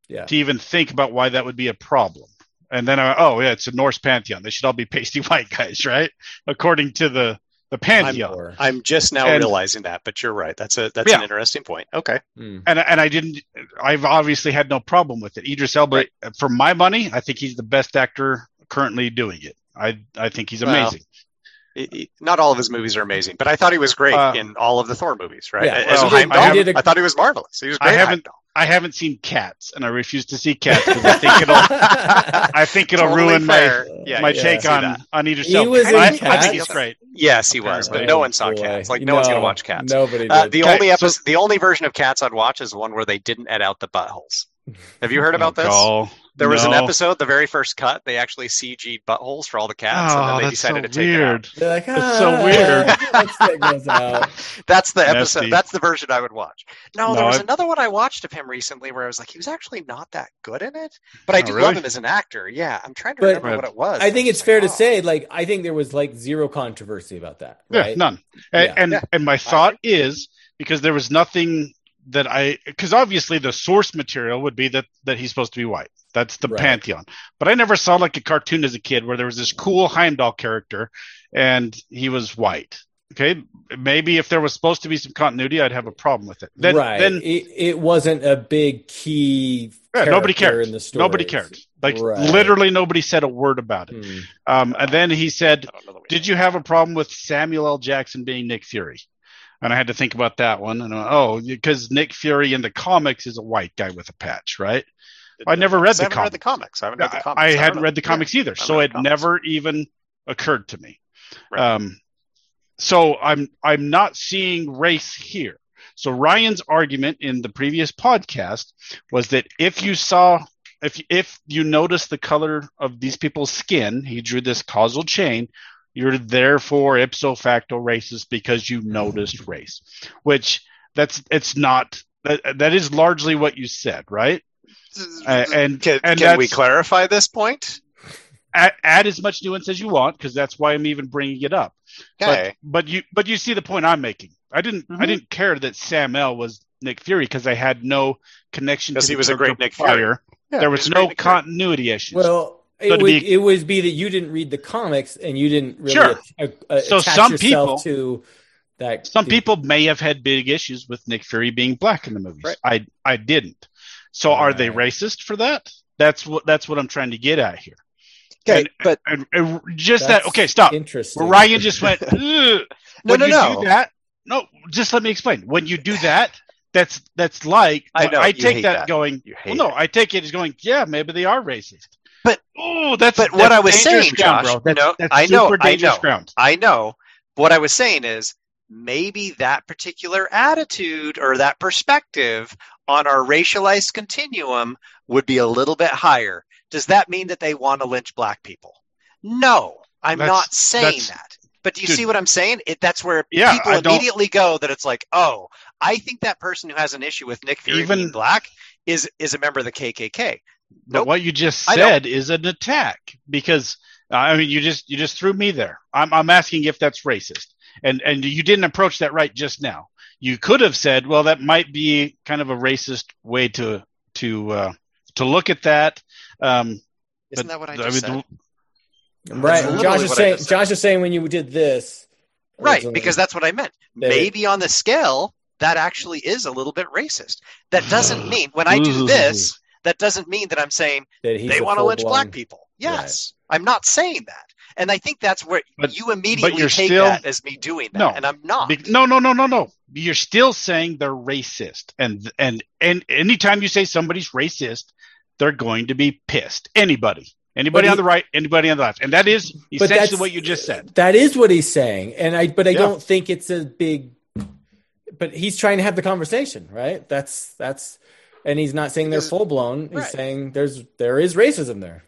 yeah. to even think about why that would be a problem. And then I, oh yeah, it's a Norse pantheon. They should all be pasty white guys, right? According to the the pantheon. I'm, I'm just now and, realizing that, but you're right. That's a that's yeah. an interesting point. Okay. Mm. And and I didn't. I've obviously had no problem with it. Idris Elba, right. for my money, I think he's the best actor currently doing it. I I think he's amazing. Well, not all of his movies are amazing, but I thought he was great uh, in all of the Thor movies. Right? Yeah, As well, Heimdall, I, a, I, thought he was marvelous. He was great. I haven't. I haven't seen Cats, and I refuse to see Cats because I think it'll. I think it'll totally ruin fair. my yeah, my yeah, take on on either He was in I, Cats. I think he's great. Yes, he was, but no one saw Boy. Cats. Like no, no one's gonna watch Cats. Nobody. Uh, the okay, only episode, so, the only version of Cats I'd watch is one where they didn't edit out the buttholes. Have you heard about this? Oh, there was an episode, the very first cut, they actually CG'd buttholes for all the cats, oh, and then they decided so to take weird. it out. They're like, ah, that's so weird. that's the episode. Nasty. That's the version I would watch. No, no there was I've... another one I watched of him recently where I was like, he was actually not that good in it, but I oh, do really? love him as an actor. Yeah, I'm trying to but, remember what it was. I think it's fair to say, like, I think there was like zero controversy about that. Right? Yeah, none. And yeah. and, yeah. and my thought is because there was nothing that I because obviously the source material would be that that he's supposed to be white. That's the right. pantheon. But I never saw like a cartoon as a kid where there was this cool Heimdall character and he was white. Okay, maybe if there was supposed to be some continuity, I'd have a problem with it. Then, right. Then it, it wasn't a big key. Yeah, nobody cared. In the story. Nobody cared. Like right. literally, nobody said a word about it. Hmm. Um, and then he said, "Did you have a problem with Samuel L. Jackson being Nick Fury?" and I had to think about that one. And oh, because Nick Fury in the comics is a white guy with a patch, right? I never read the, read the comics. I haven't read the comics. I, I hadn't read the comics yeah, either, so it never even occurred to me. Right. Um, so I'm I'm not seeing race here. So Ryan's argument in the previous podcast was that if you saw if if you notice the color of these people's skin, he drew this causal chain. You're therefore ipso facto racist because you noticed race, which that's it's not that that is largely what you said, right? Uh, and can, and can we clarify this point? Add, add, as much nuance as you want because that's why I'm even bringing it up. Okay. But, but you but you see the point I'm making. I didn't mm-hmm. I didn't care that Sam L was Nick Fury because I had no connection because he was a great Nick Fury. Yeah, there was no continuity issues. Well, so it would, be, it would be that you didn't read the comics and you didn't really sure. a, a, so some people to that. Some to, people may have had big issues with Nick Fury being black in the movies. Right. I I didn't. So are they racist for that? That's what that's what I'm trying to get at here. Okay, and, but and, and just that. Okay, stop. Interesting. Ryan just went. no, no, no. that, no, just let me explain. When you do that, that's that's like I know I take that, that, going. Well, no, it. I take it as going. Yeah, maybe they are racist. But oh, that's but that's what I was saying, ground, Josh. That's, no, that's I know, I know, ground. I know. What I was saying is maybe that particular attitude or that perspective on our racialized continuum would be a little bit higher. Does that mean that they want to lynch black people? No, I'm that's, not saying that. But do you dude, see what I'm saying? It, that's where yeah, people immediately go that it's like, oh, I think that person who has an issue with Nick Fury even, being black is is a member of the KKK. But nope. what you just said is an attack because I mean you just you just threw me there. I'm I'm asking if that's racist, and and you didn't approach that right just now. You could have said, well, that might be kind of a racist way to to uh, to look at that. Um, Isn't that what I just I mean, said? Right. Josh is saying. Josh is saying when you did this. Right, because that's what I meant. Maybe on the scale, that actually is a little bit racist. That doesn't mean when I do this, that doesn't mean that I'm saying they want to lynch black people. Yes, right. I'm not saying that. And I think that's where but, you immediately take still, that as me doing that, no, and I'm not. Be, no, no, no, no, no. You're still saying they're racist, and and and anytime you say somebody's racist, they're going to be pissed. Anybody. Anybody he, on the right, anybody on the left, and that is essentially what you just said. That is what he's saying, and I, but I yeah. don't think it's a big. But he's trying to have the conversation, right? That's that's, and he's not saying they're full blown. He's right. saying there's there is racism there.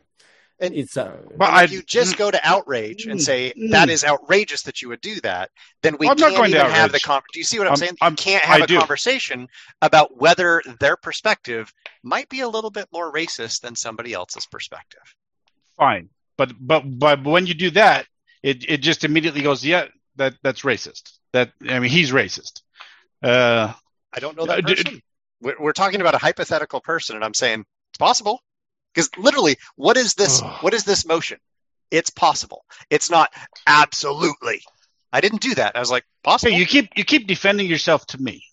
And, it's, uh, but if you just go to outrage and say mm, that is outrageous that you would do that, then we I'm can't even have the con- Do you see what I'm, I'm saying? I'm, you can't have I a do. conversation about whether their perspective might be a little bit more racist than somebody else's perspective fine. But but but when you do that, it it just immediately goes, yeah, that that's racist. That I mean, he's racist. Uh, I don't know that person. we're, we're talking about a hypothetical person, and I'm saying it's possible because literally, what is this? what is this motion? It's possible. It's not absolutely. I didn't do that. I was like, possible. Hey, you keep you keep defending yourself to me,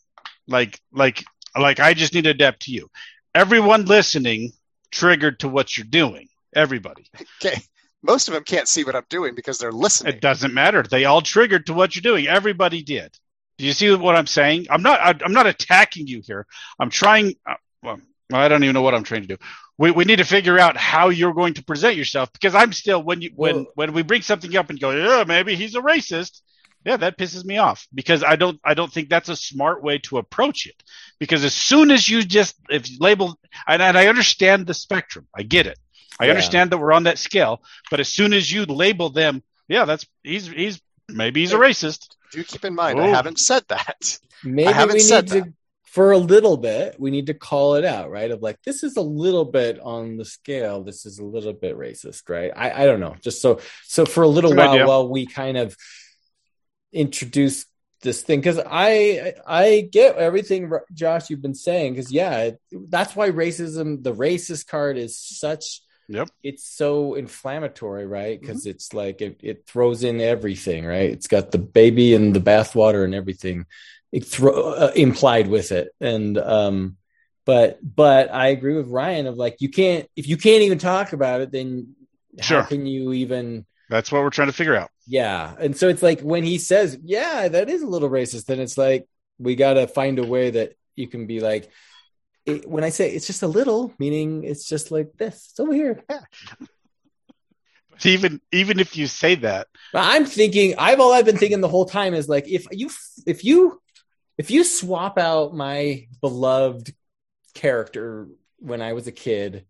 like like like I just need to adapt to you. Everyone listening triggered to what you're doing. Everybody. Okay. Most of them can't see what I'm doing because they're listening. It doesn't matter. They all triggered to what you're doing. Everybody did. Do you see what I'm saying? I'm not. I'm not attacking you here. I'm trying. Uh, well, I don't even know what I'm trying to do. We, we need to figure out how you're going to present yourself because I'm still when you when well, when we bring something up and go, yeah, maybe he's a racist. Yeah, that pisses me off because I don't I don't think that's a smart way to approach it. Because as soon as you just if you label and, and I understand the spectrum, I get it. I yeah. understand that we're on that scale, but as soon as you label them, yeah, that's he's he's maybe he's a racist. Do keep in mind, Ooh. I haven't said that. Maybe we need that. to for a little bit, we need to call it out, right? Of like, this is a little bit on the scale. This is a little bit racist, right? I, I don't know. Just so, so for a little while, idea. while we kind of introduce this thing, because I, I get everything, Josh, you've been saying, because yeah, that's why racism, the racist card is such Yep. It's so inflammatory, right? Because mm-hmm. it's like it, it throws in everything, right? It's got the baby and the bathwater and everything uh, implied with it. And um but but I agree with Ryan of like you can't if you can't even talk about it, then sure. how can you even That's what we're trying to figure out. Yeah. And so it's like when he says, yeah, that is a little racist, then it's like we got to find a way that you can be like, it, when I say it's just a little, meaning it's just like this, it's over here. Yeah. even even if you say that, I'm thinking I've all I've been thinking the whole time is like if you if you if you swap out my beloved character when I was a kid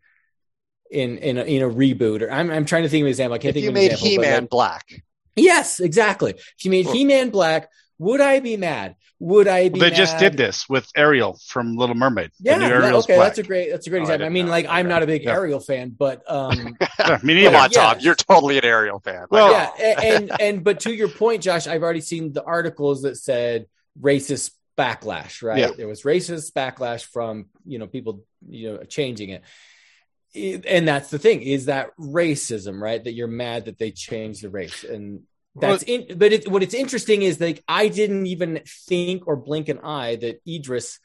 in in a, in a reboot, or I'm I'm trying to think of an example. I can't if think you of an example. You made He-Man like, black. Yes, exactly. If you made He-Man black, would I be mad? Would I be? Well, they mad? just did this with Ariel from Little Mermaid. Yeah, yeah okay, black. that's a great that's a great oh, example. I, I mean, know. like I'm not a big yeah. Ariel fan, but um, yeah, me neither. Come on, Tom, you're totally an Ariel fan. Well, yeah, and, and and but to your point, Josh, I've already seen the articles that said racist backlash. Right, yeah. there was racist backlash from you know people you know changing it. And that's the thing is that racism right? That you're mad that they changed the race. And that's in, but it, what it's interesting is like I didn't even think or blink an eye that Idris,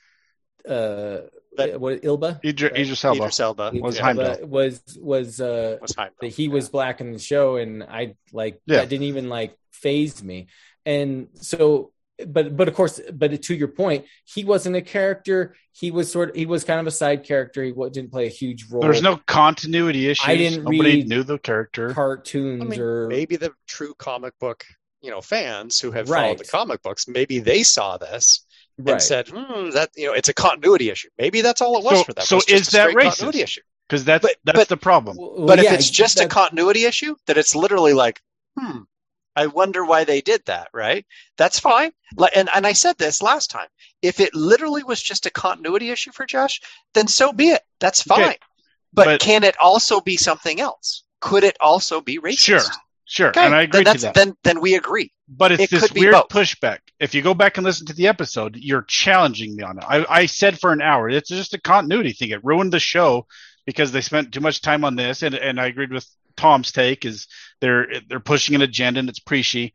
uh, that, what Ilba, Idris, right? Idris Elba, Idris Elba. Was Elba. Was was uh was that he was black in the show, and I like yeah. that didn't even like phase me, and so but but of course, but to your point, he wasn't a character. He was sort of he was kind of a side character. He didn't play a huge role. There's no continuity issues. I didn't Nobody read knew the character. Cartoons I mean, or maybe the true comic book, you know, fans who have right. followed the comic books, maybe they saw this and right. said, hmm, "That you know, it's a continuity issue." Maybe that's all it was so, for them. So is that racist? issue? Because that's but, that's but, the problem. Well, but yeah, if it's just a continuity issue, that it's literally like, hmm, I wonder why they did that, right? That's fine. And, and I said this last time. If it literally was just a continuity issue for Josh, then so be it. That's fine. Okay. But, but, can it also be something else? Could it also be racist? Sure. Sure. Okay. And I agree then to that. Then, then we agree. But it's it this weird pushback. If you go back and listen to the episode, you're challenging me on it. I, I said for an hour, it's just a continuity thing. It ruined the show because they spent too much time on this. And, and I agreed with Tom's take is they're they're pushing an agenda and it's preachy.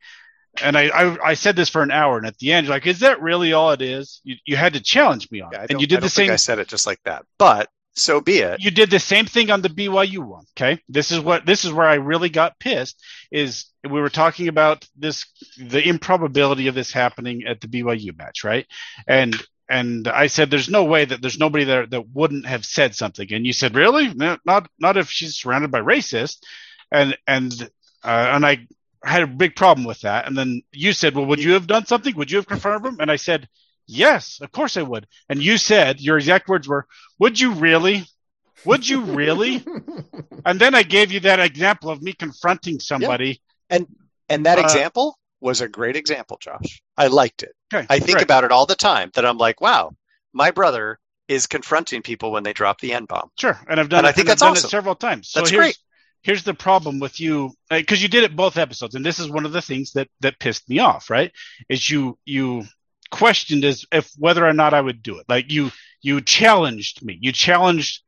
And I, I, I said this for an hour, and at the end, you're like, "Is that really all it is?" You you had to challenge me on yeah, it, and you did the same. Thing. I said it just like that, but so be it. You did the same thing on the BYU one. Okay, this is what this is where I really got pissed. Is we were talking about this the improbability of this happening at the BYU match, right? And and I said, "There's no way that there's nobody there that wouldn't have said something." And you said, "Really? Not not if she's surrounded by racists." And and uh, and I had a big problem with that. And then you said, "Well, would you have done something? Would you have confirmed him?" And I said, "Yes, of course I would." And you said, your exact words were, "Would you really?" Would you really? and then I gave you that example of me confronting somebody. And and that uh, example was a great example, Josh. I liked it. Okay, I think about it all the time that I'm like, wow, my brother is confronting people when they drop the N bomb. Sure. And I've done and it, I think that's awesome. it several times. So that's here's, great. Here's the problem with you uh, because you did it both episodes, and this is one of the things that that pissed me off. Right? Is you you questioned as if whether or not I would do it. Like you you challenged me. You challenged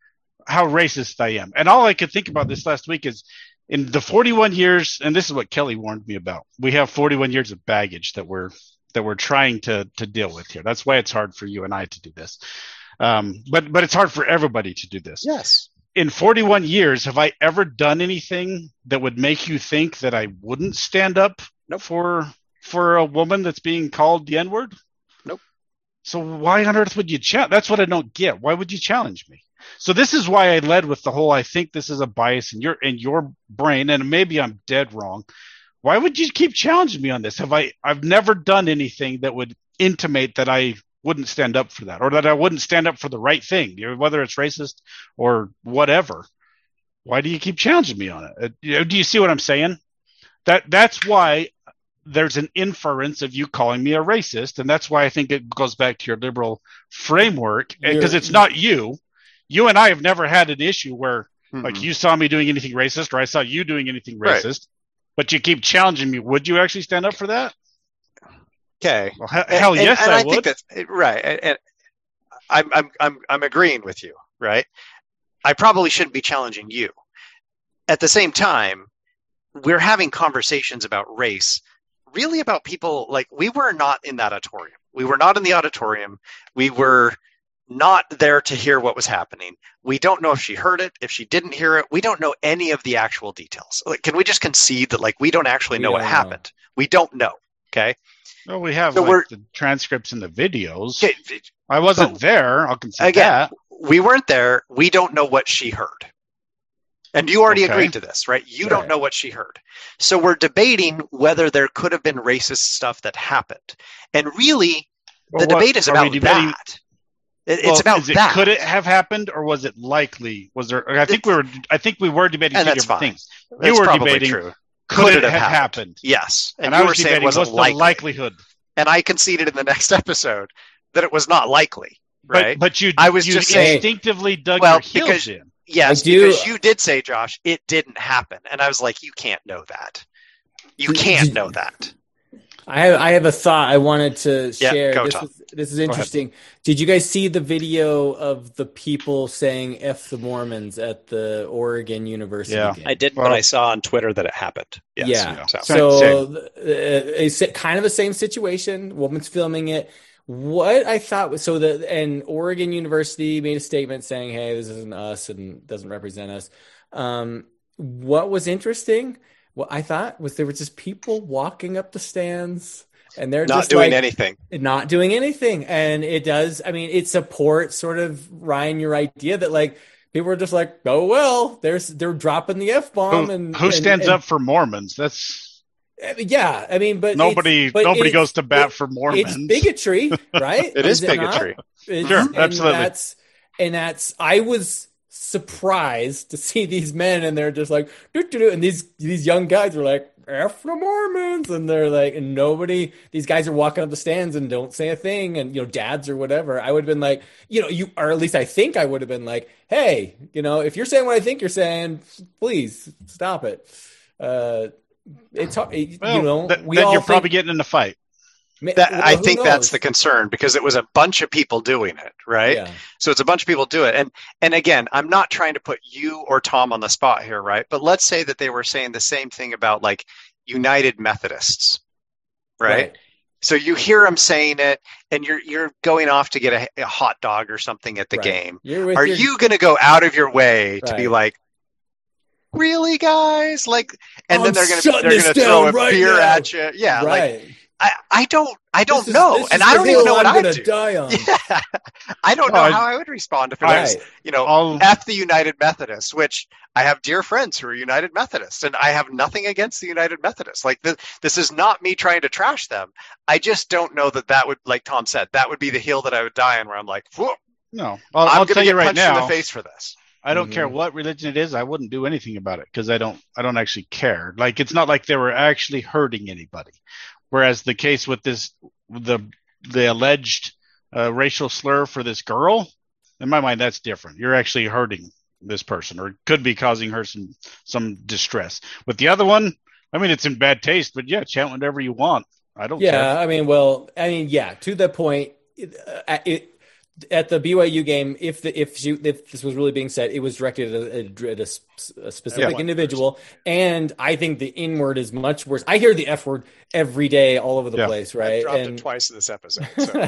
how racist I am. And all I could think about this last week is in the 41 years, and this is what Kelly warned me about. We have 41 years of baggage that we're that we're trying to to deal with here. That's why it's hard for you and I to do this. Um, but but it's hard for everybody to do this. Yes. In 41 years, have I ever done anything that would make you think that I wouldn't stand up nope. for for a woman that's being called the N word? So why on earth would you challenge? That's what I don't get. Why would you challenge me? So this is why I led with the whole I think this is a bias in your in your brain, and maybe I'm dead wrong. Why would you keep challenging me on this? Have I I've never done anything that would intimate that I wouldn't stand up for that or that I wouldn't stand up for the right thing, whether it's racist or whatever. Why do you keep challenging me on it? Uh, do you see what I'm saying? That that's why there's an inference of you calling me a racist, and that's why I think it goes back to your liberal framework because it's not you you and I have never had an issue where mm-hmm. like you saw me doing anything racist or I saw you doing anything racist, right. but you keep challenging me. Would you actually stand up for that? Okay. Well, he- hell and, yes, and, and I, I, would. Think right. And, I'm, I'm, I'm, I'm agreeing with you, right? I probably shouldn't be challenging you. At the same time, we're having conversations about race, really about people like we were not in that auditorium. We were not in the auditorium. We were not there to hear what was happening. We don't know if she heard it, if she didn't hear it. We don't know any of the actual details. Like, can we just concede that like we don't actually know what happened? We don't know. Okay. Well, we have So like, the transcripts and the videos. Okay, I wasn't there. I'll concede Again, that. we weren't there. We don't know what she heard. And you already Okay. agreed to this, right? You Right. don't know what she heard. So we're debating whether there could have been racist stuff that happened. And really, Well, the what- debate is about that. It- Well, it's about it, that. Could it have happened, or was it likely? Was there? I think we were. I think we were debating two different fine. things. That's you were debating, true. Could, it have happened? Yes. And, And, I was saying it debating wasn't what's likely. the likelihood. and I conceded in the next episode that it was not likely, right? But, but you, I was you just saying- instinctively dug Well, your heels because- in. Yes, do- because you did say, Josh, it didn't happen. And I was like, you can't know that. You can't know that. I have I have a thought I wanted to Yeah, share. go, this Tom. is this is interesting. Did you guys see the video of the people saying "f the Mormons" at the Oregon University Yeah. game? I did, Well- I saw on Twitter that it happened. Yes. Yeah. So- So uh, it's kind of the same situation. Woman's filming it. What I thought was so the and Oregon University made a statement saying, "Hey, this isn't us and doesn't represent us." Um, what was interesting, what I thought was there were just people walking up the stands and they're not just doing like, anything. not doing anything. And it does, I mean, it supports sort of Ryan your idea that like people are just like, oh well, there's they're dropping the F bomb and who stands and- up for Mormons? That's I mean, yeah, I mean, but nobody. but nobody it's- goes to bat it- for Mormons. It's bigotry, right? It is not? bigotry. It's- Sure, and absolutely. That's and that's. I was surprised to see these men, and they're just like, doo, doo, doo, and these these young guys are like, "F the Mormons," and they're like, and nobody. These guys are walking up the stands and don't say a thing, and you know, dads or whatever. I would have been like, you know, you or at least I think I would have been like, hey, you know, if you're saying what I think you're saying, please stop it. Uh, it's hard, you Well, know, th- we then all you're think- probably getting in a fight. That, well, I think that's the concern because it was a bunch of people doing it, right? Yeah. So it's a bunch of people do it. And and again, I'm not trying to put you or Tom on the spot here, right? But let's say that they were saying the same thing about like United Methodists, right? So you hear them saying it and you're you're going off to get a, a hot dog or something at the Right. game. You're your- you going to go out of your way to be like Really, guys? Like, and oh, I'm then they're gonna they're gonna throw a right beer now. at you. Yeah, like? I, I don't I don't is- know, and I don't even know what I'm I'd gonna do. die on. Yeah. I don't know Oh, I- how I would respond if it Right. was, you know, All F the United Methodists, which I have dear friends who are United Methodists, and I have nothing against the United Methodists. Like, this, this is not me trying to trash them. I just don't know that that would, like Tom said, that would be the hill that I would die on where I'm like, "Whoa, no. I'll, I'm I'll going to tell get you right punched in the face for this. I don't Mhm. care what religion it is. I wouldn't do anything about it because I don't. I don't actually care. Like it's not like they were actually hurting anybody. Whereas the case with this, the the alleged uh, racial slur for this girl, in my mind, that's different. You're actually hurting this person, or could be causing her some some distress. With the other one, I mean, it's in bad taste, but yeah, chant whatever you want. I don't Yeah, care. I mean, well, I mean, yeah. To the point, it, uh, it, at the BYU game, if the if she, if this was really being said, it was directed at a, at a s- a specific Yeah. individual, and I think the N word is much worse. I hear the F word every day, all over the Yeah. place, I right? dropped And it twice in this episode. So.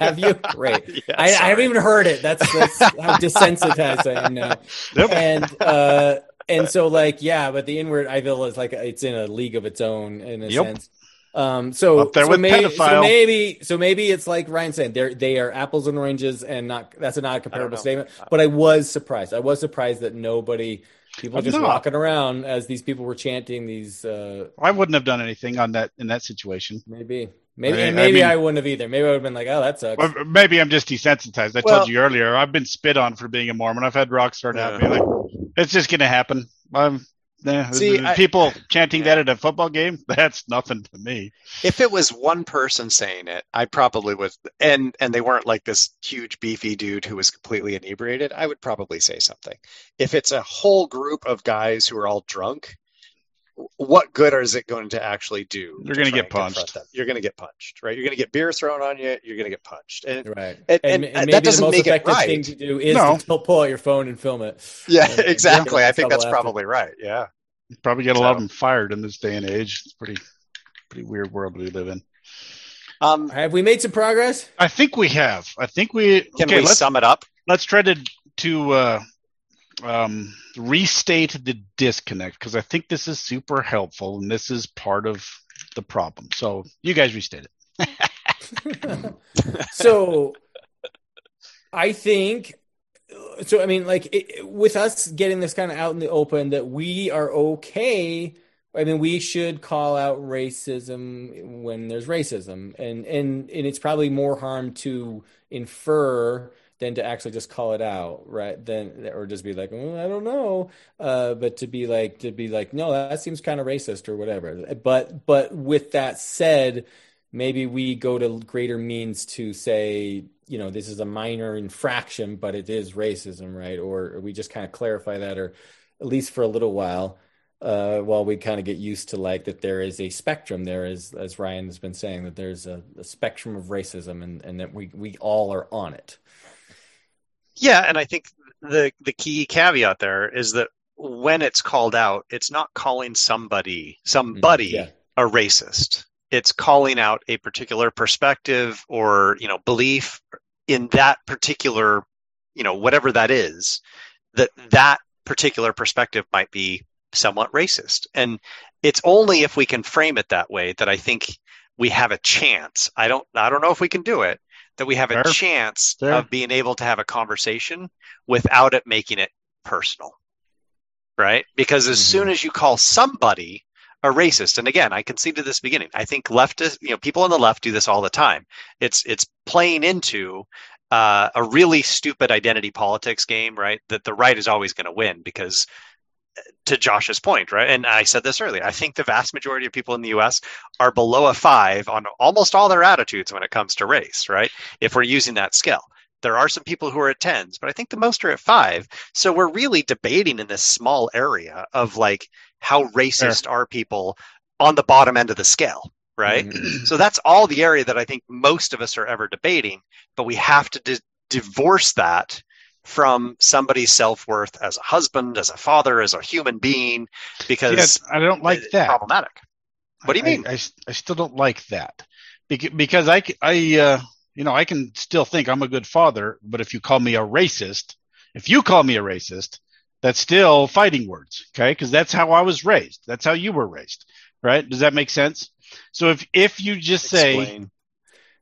have you? Great. Yeah, I, I haven't even heard it. That's, that's how desensitized I am now. Yep. And uh, and so like yeah, but the N word I feel is like it's in a league of its own in a Yep. sense. Um, so Up there so, with maybe, so maybe so maybe it's like Ryan said, they're they are apples and oranges and not that's a not a comparable statement. But I was surprised. I was surprised that nobody people I'm just not. walking around as these people were chanting these uh I wouldn't have done anything on that in that situation. maybe maybe I mean- maybe I I, wouldn't have either. Maybe I would have been like, oh that sucks. Maybe I'm just desensitized. I Well- told you earlier, I've been spit on for being a Mormon. I've had rocks thrown at me. Yeah. Like, it's just going to happen. Um, yeah, See, the I- people chanting Yeah. that at a football game, that's nothing to me. If it was one person saying it, I probably would, and and they weren't like this huge beefy dude who was completely inebriated. I would probably say something. If it's a whole group of guys who are all drunk, what good is it going to actually do? You're gonna get punched. You're going to get punched, right? You're going to get beer thrown on you. You're going to get punched, and Right. And- And, and and that doesn't the most make it effective right. thing to do is No. to pull, pull out your phone and film it. yeah, And- and exactly. get I think that's after. probably right. Yeah. Probably get a lot of them fired in this day and age. It's pretty, pretty weird world we live in. Um, have we made some progress? I think we have. I think we can okay, we sum it up. Let's try to to uh, um, restate the disconnect because I think this is super helpful and this is part of the problem. So you guys restate it. so I think so I mean like it, with us getting this kind of out in the open that we are okay I mean, we should call out racism when there's racism, and and and it's probably more harm to infer than to actually just call it out, right? Then or just be like, oh, I don't know, uh, but to be like to be like, no, that seems kind of racist or whatever. But but with that said, maybe we go to greater means to say, you know, this is a minor infraction, but it is racism, right? Or, or we just kind of clarify that, or at least for a little while uh, while we kind of get used to like that there is a spectrum there is as ryan has been saying that there's a, a, spectrum of racism and, and that we, we all are on it yeah and i think the the key caveat there is that when it's called out it's not calling somebody somebody mm-hmm, yeah. a racist it's calling out a particular perspective or you know belief in that particular you know whatever that is that that particular perspective might be somewhat racist. And it's only if we can frame it that way that I think we have a chance. I don't I don't know if we can do it, that we have a Fair. chance Fair. of being able to have a conversation without it making it personal. Right? Because as mm-hmm. soon as you call somebody a racist, and again, I conceded this beginning. I think leftists, you know, people on the left do this all the time. It's it's playing into uh, a really stupid identity politics game, right? That the right is always going to win because to Josh's point, right? And I said this earlier. I think the vast majority of people in the US are below a five on almost all their attitudes when it comes to race, right? If we're using that scale. There are some people who are at tens, but I think the most are at five. So we're really debating in this small area of like how racist are people on the bottom end of the scale, right? Mm-hmm. So that's all the area that I think most of us are ever debating, but we have to di- divorce that from somebody's self worth as a husband, as a father, as a human being, because I don't like that. Problematic. What do you mean? I, I, I still don't like that because I, I, uh, you know, I can still think I'm a good father, but if you call me a racist, if you call me a racist, that's still fighting words. Okay. Cause that's how I was raised. That's how you were raised. Right. Does that make sense? So if, if you just Explain. say,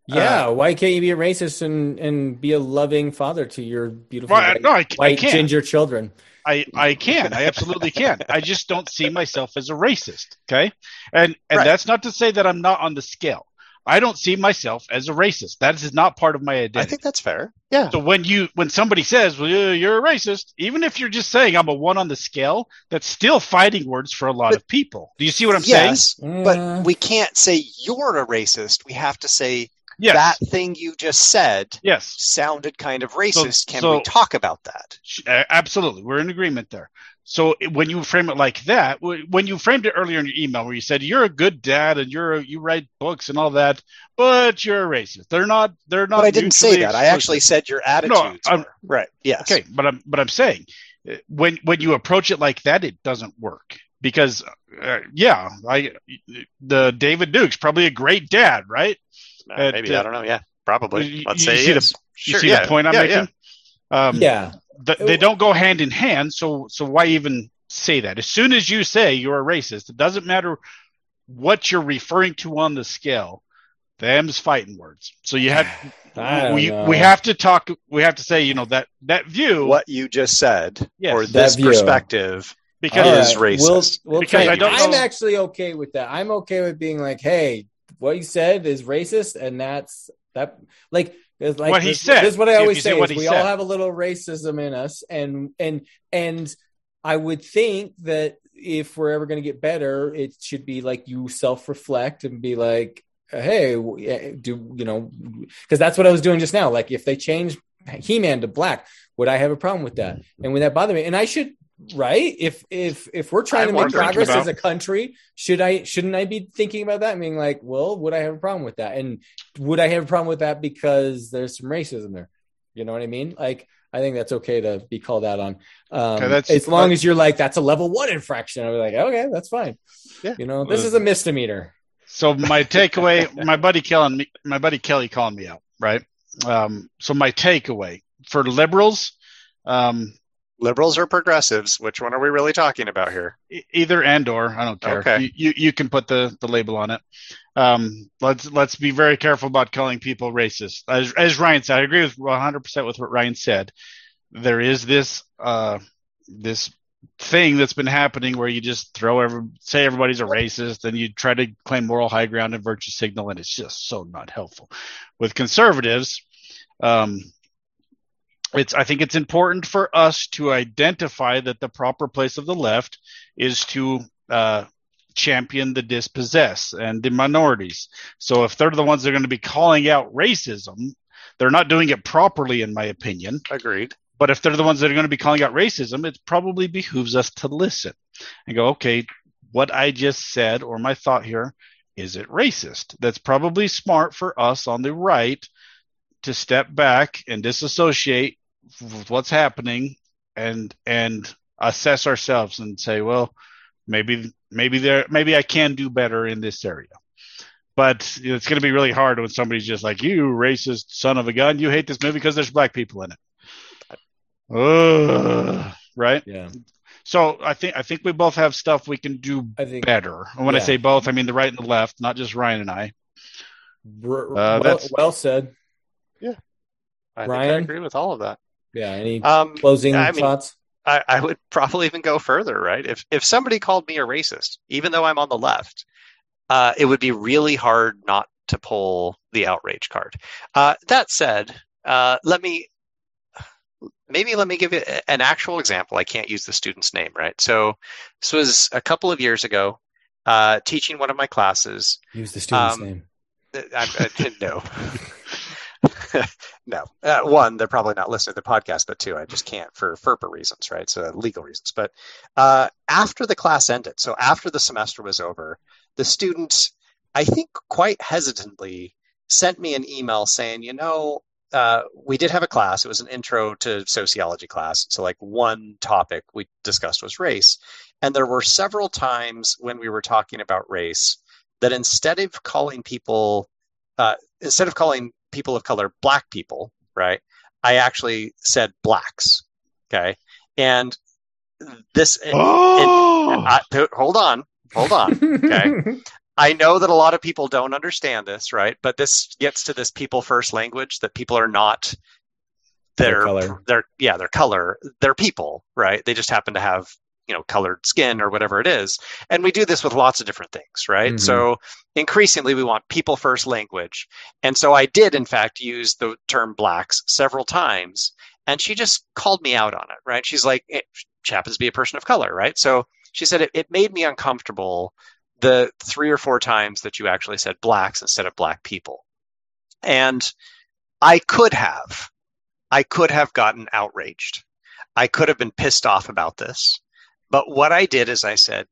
yeah, uh, why can't you be a racist and, and be a loving father to your beautiful well, white, no, I, white I ginger children? I, I can. I absolutely can. I just don't see myself as a racist. Okay. And and right. that's not to say that I'm not on the scale. I don't see myself as a racist. That is not part of my identity. I think that's fair. Yeah. So when you when somebody says, "Well, you're a racist," even if you're just saying I'm a one on the scale, that's still fighting words for a lot but, of people. Do you see what I'm yes, saying? But mm. we can't say you're a racist. We have to say yes. that thing you just said yes. sounded kind of racist. So, Can so, we talk about that? Absolutely. We're in agreement there. So when you frame it like that, when you framed it earlier in your email where you said you're a good dad and you're a, you write books and all that, but you're a racist. They're not. They're not. But I didn't say that. I actually said your attitudes. No, right. Yes. Okay. But I'm but I'm saying uh, when when you approach it like that, it doesn't work because uh, yeah, I the David Duke's probably a great dad, right? Uh, maybe uh, I don't know. Yeah, probably. Let's you, say you see, the, sure, you see yeah. the point I'm yeah, making. Yeah. Um, yeah. The, they don't go hand in hand. So so why even say that? As soon as you say you're a racist, it doesn't matter what you're referring to on the scale. Them's fighting words. So you have we know. we have to talk. We have to say you know that that view. What you just said, yes, or this perspective because is racist. We'll, we'll because I don't. I'm actually okay with that. I'm okay with being like, hey, what he said is racist, and that's that. Like, like what he said. This is what I always say: is we said. all have a little racism in us, and and and I would think that if we're ever going to get better, it should be like you self reflect and be like, hey, eh, do you know? Because that's what I was doing just now. Like, if they change He Man to black, would I have a problem with that? And would that bother me? And I should right? If if if we're trying I to make progress as a country should i shouldn't i be thinking about that I being like well would i have a problem with that? And would i have a problem with that because there's some racism there? You know what i mean? Like i think that's okay to be called out on. Um, okay, as long as you're like that's a level one infraction i'm like okay that's fine. Yeah. You know this is a misdemeanor. So my takeaway, my buddy Kelly, my buddy Kelly calling me out, right? Um, so my takeaway for liberals, um, liberals or progressives, which one are we really talking about here? Either and or, I don't care. Okay. You, you, you can put the, the label on it. Um, let's let's be very careful about calling people racist. As, as Ryan said, I agree with 100 percent with what Ryan said. There is this uh, this thing that's been happening where you just throw every say everybody's a racist and you try to claim moral high ground and virtue signal and it's just so not helpful. With conservatives um, it's i think it's important for us to identify that the proper place of the left is to uh, champion the dispossessed and the minorities. So if they're the ones that are going to be calling out racism they're not doing it properly in my opinion. Agreed but if they're the ones that are going to be calling out racism, it probably behooves us to listen and go, okay, what I just said or my thought here, is it racist? That's probably smart for us on the right to step back and disassociate with what's happening and and assess ourselves and say, well, maybe maybe there maybe I can do better in this area. But it's going to be really hard when somebody's just like, you racist son of a gun, you hate this movie because there's black people in it. Ugh, right? Yeah. So I think I think we both have stuff we can do I think, better. And when yeah. I say both, I mean the right and the left, not just Ryan and I. Uh, well, well, said. Yeah, I Ryan, I agree with all of that. Yeah. Any um, closing I mean, thoughts? I, I would probably even go further. Right? If if somebody called me a racist, even though I'm on the left, uh, it would be really hard not to pull the outrage card. Uh, that said, uh, let me maybe let me give you an actual example. I can't use the student's name, right? So this was a couple of years ago, uh, teaching one of my classes. Use the student's um, name. I, I, no. no. Uh, one, they're probably not listening to the podcast, but two, I just can't for FERPA reasons, right? So legal reasons. But uh, after the class ended, so after the semester was over, the students, I think quite hesitantly, sent me an email saying, you know, uh, we did have a class. It was an intro to sociology class. So, like, one topic we discussed was race. And there were several times when we were talking about race that instead of calling people, uh, instead of calling people of color black people, right, I actually said blacks. Okay. And this, oh! it, it, hold on, hold on. Okay. I know that a lot of people don't understand this, right? But this gets to this people first language that people are not their their yeah, their color, their people, right? They just happen to have, you know, colored skin or whatever it is. And we do this with lots of different things, right? Mm-hmm. So increasingly we want people first language. And so I did in fact use the term blacks several times and she just called me out on it, right? She's like, it happens to be a person of color, right? So she said it, it made me uncomfortable the three or four times that you actually said blacks instead of black people. And I could have, I could have gotten outraged. I could have been pissed off about this. But what I did is I said,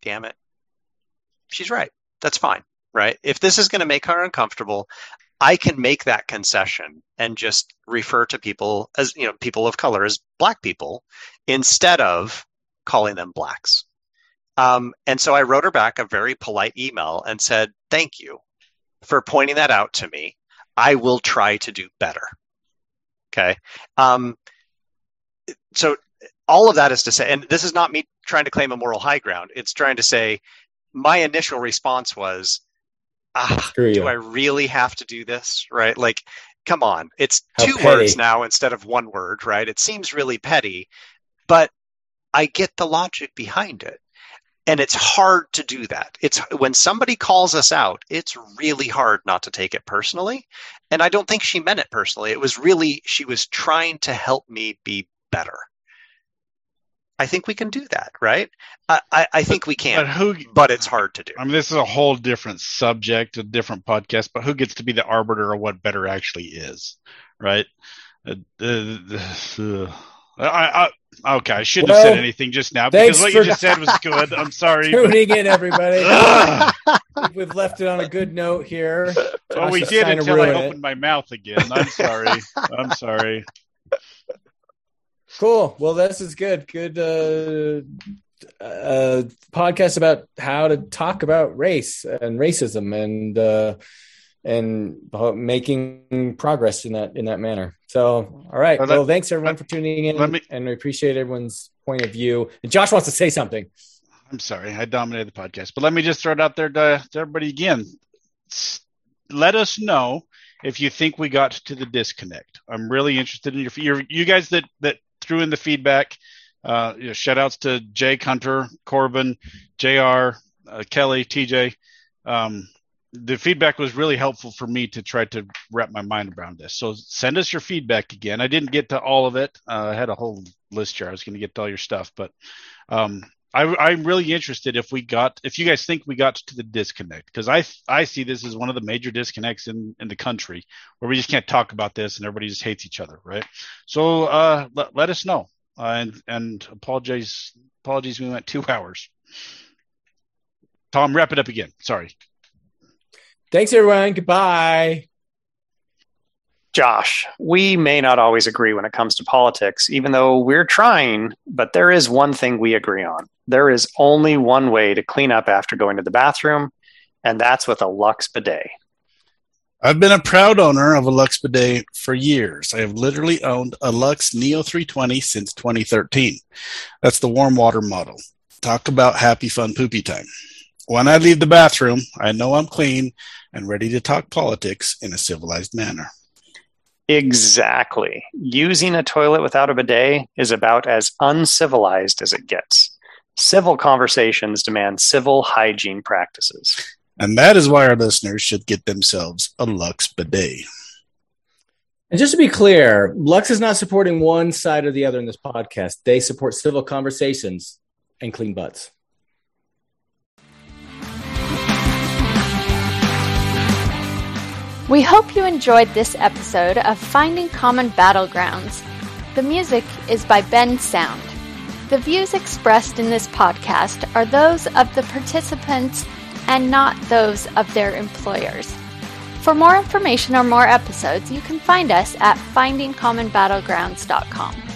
damn it, she's right. That's fine, right? If this is going to make her uncomfortable, I can make that concession and just refer to people as, you know, people of color as black people instead of calling them blacks. Um, and so I wrote her back a very polite email and said, Thank you for pointing that out to me. I will try to do better. Okay. Um, so all of that is to say, and this is not me trying to claim a moral high ground. It's trying to say my initial response was, ah, do I really have to do this? Right? Like, come on. It's How two petty. words now instead of one word, right? It seems really petty, but I get the logic behind it and it's hard to do that. It's when somebody calls us out it's really hard not to take it personally. And i don't think she meant it personally. It was really she was trying to help me be better. I think we can do that right? I, I, I think we can but, who, but it's hard to do. I mean this is a whole different subject a different podcast but who gets to be the arbiter of what better actually is right? Uh, uh, uh, I, I, okay, I shouldn't well, have said anything just now because what you just said was good. I'm sorry. Tuning in, everybody. We've left it on a good note here. Well, we did until I opened my mouth again. I'm sorry. I'm sorry. Cool. Well, this is good. Good uh, a podcast about how to talk about race and racism and uh, and making progress in that in that manner. So, all right. Well, thanks everyone for tuning in, me, and we appreciate everyone's point of view. And Josh wants to say something. I'm sorry, I dominated the podcast, but let me just throw it out there to, to everybody again. Let us know if you think we got to the disconnect. I'm really interested in your, your you guys that that threw in the feedback. Uh, you know, shout outs to Jay Hunter, Corbin, Jr., uh, Kelly, TJ. Um, the feedback was really helpful for me to try to wrap my mind around this. So send us your feedback again. I didn't get to all of it. Uh, I had a whole list here. I was going to get to all your stuff, but um, I, am really interested if we got if you guys think we got to the disconnect because I I see this as one of the major disconnects in in the country where we just can't talk about this and everybody just hates each other, right? So uh, let, let us know uh, and and apologize apologies we went two hours. Tom, wrap it up again. Sorry. Thanks, everyone. Goodbye. Josh, we may not always agree when it comes to politics, even though we're trying, but there is one thing we agree on. There is only one way to clean up after going to the bathroom, and that's with a Luxe bidet. I've been a proud owner of a Luxe bidet for years. I have literally owned a Luxe Neo 320 since 2013. That's the warm water model. Talk about happy, fun, poopy time. When I leave the bathroom, I know I'm clean and ready to talk politics in a civilized manner. Exactly. Using a toilet without a bidet is about as uncivilized as it gets. Civil conversations demand civil hygiene practices. And that is why our listeners should get themselves a Luxe bidet. And just to be clear, Luxe is not supporting one side or the other in this podcast. They support civil conversations and clean butts. We hope you enjoyed this episode of Finding Common Battlegrounds. The music is by Bensound. The views expressed in this podcast are those of the participants and not those of their employers. For more information or more episodes, you can find us at findingcommonbattlegrounds.com.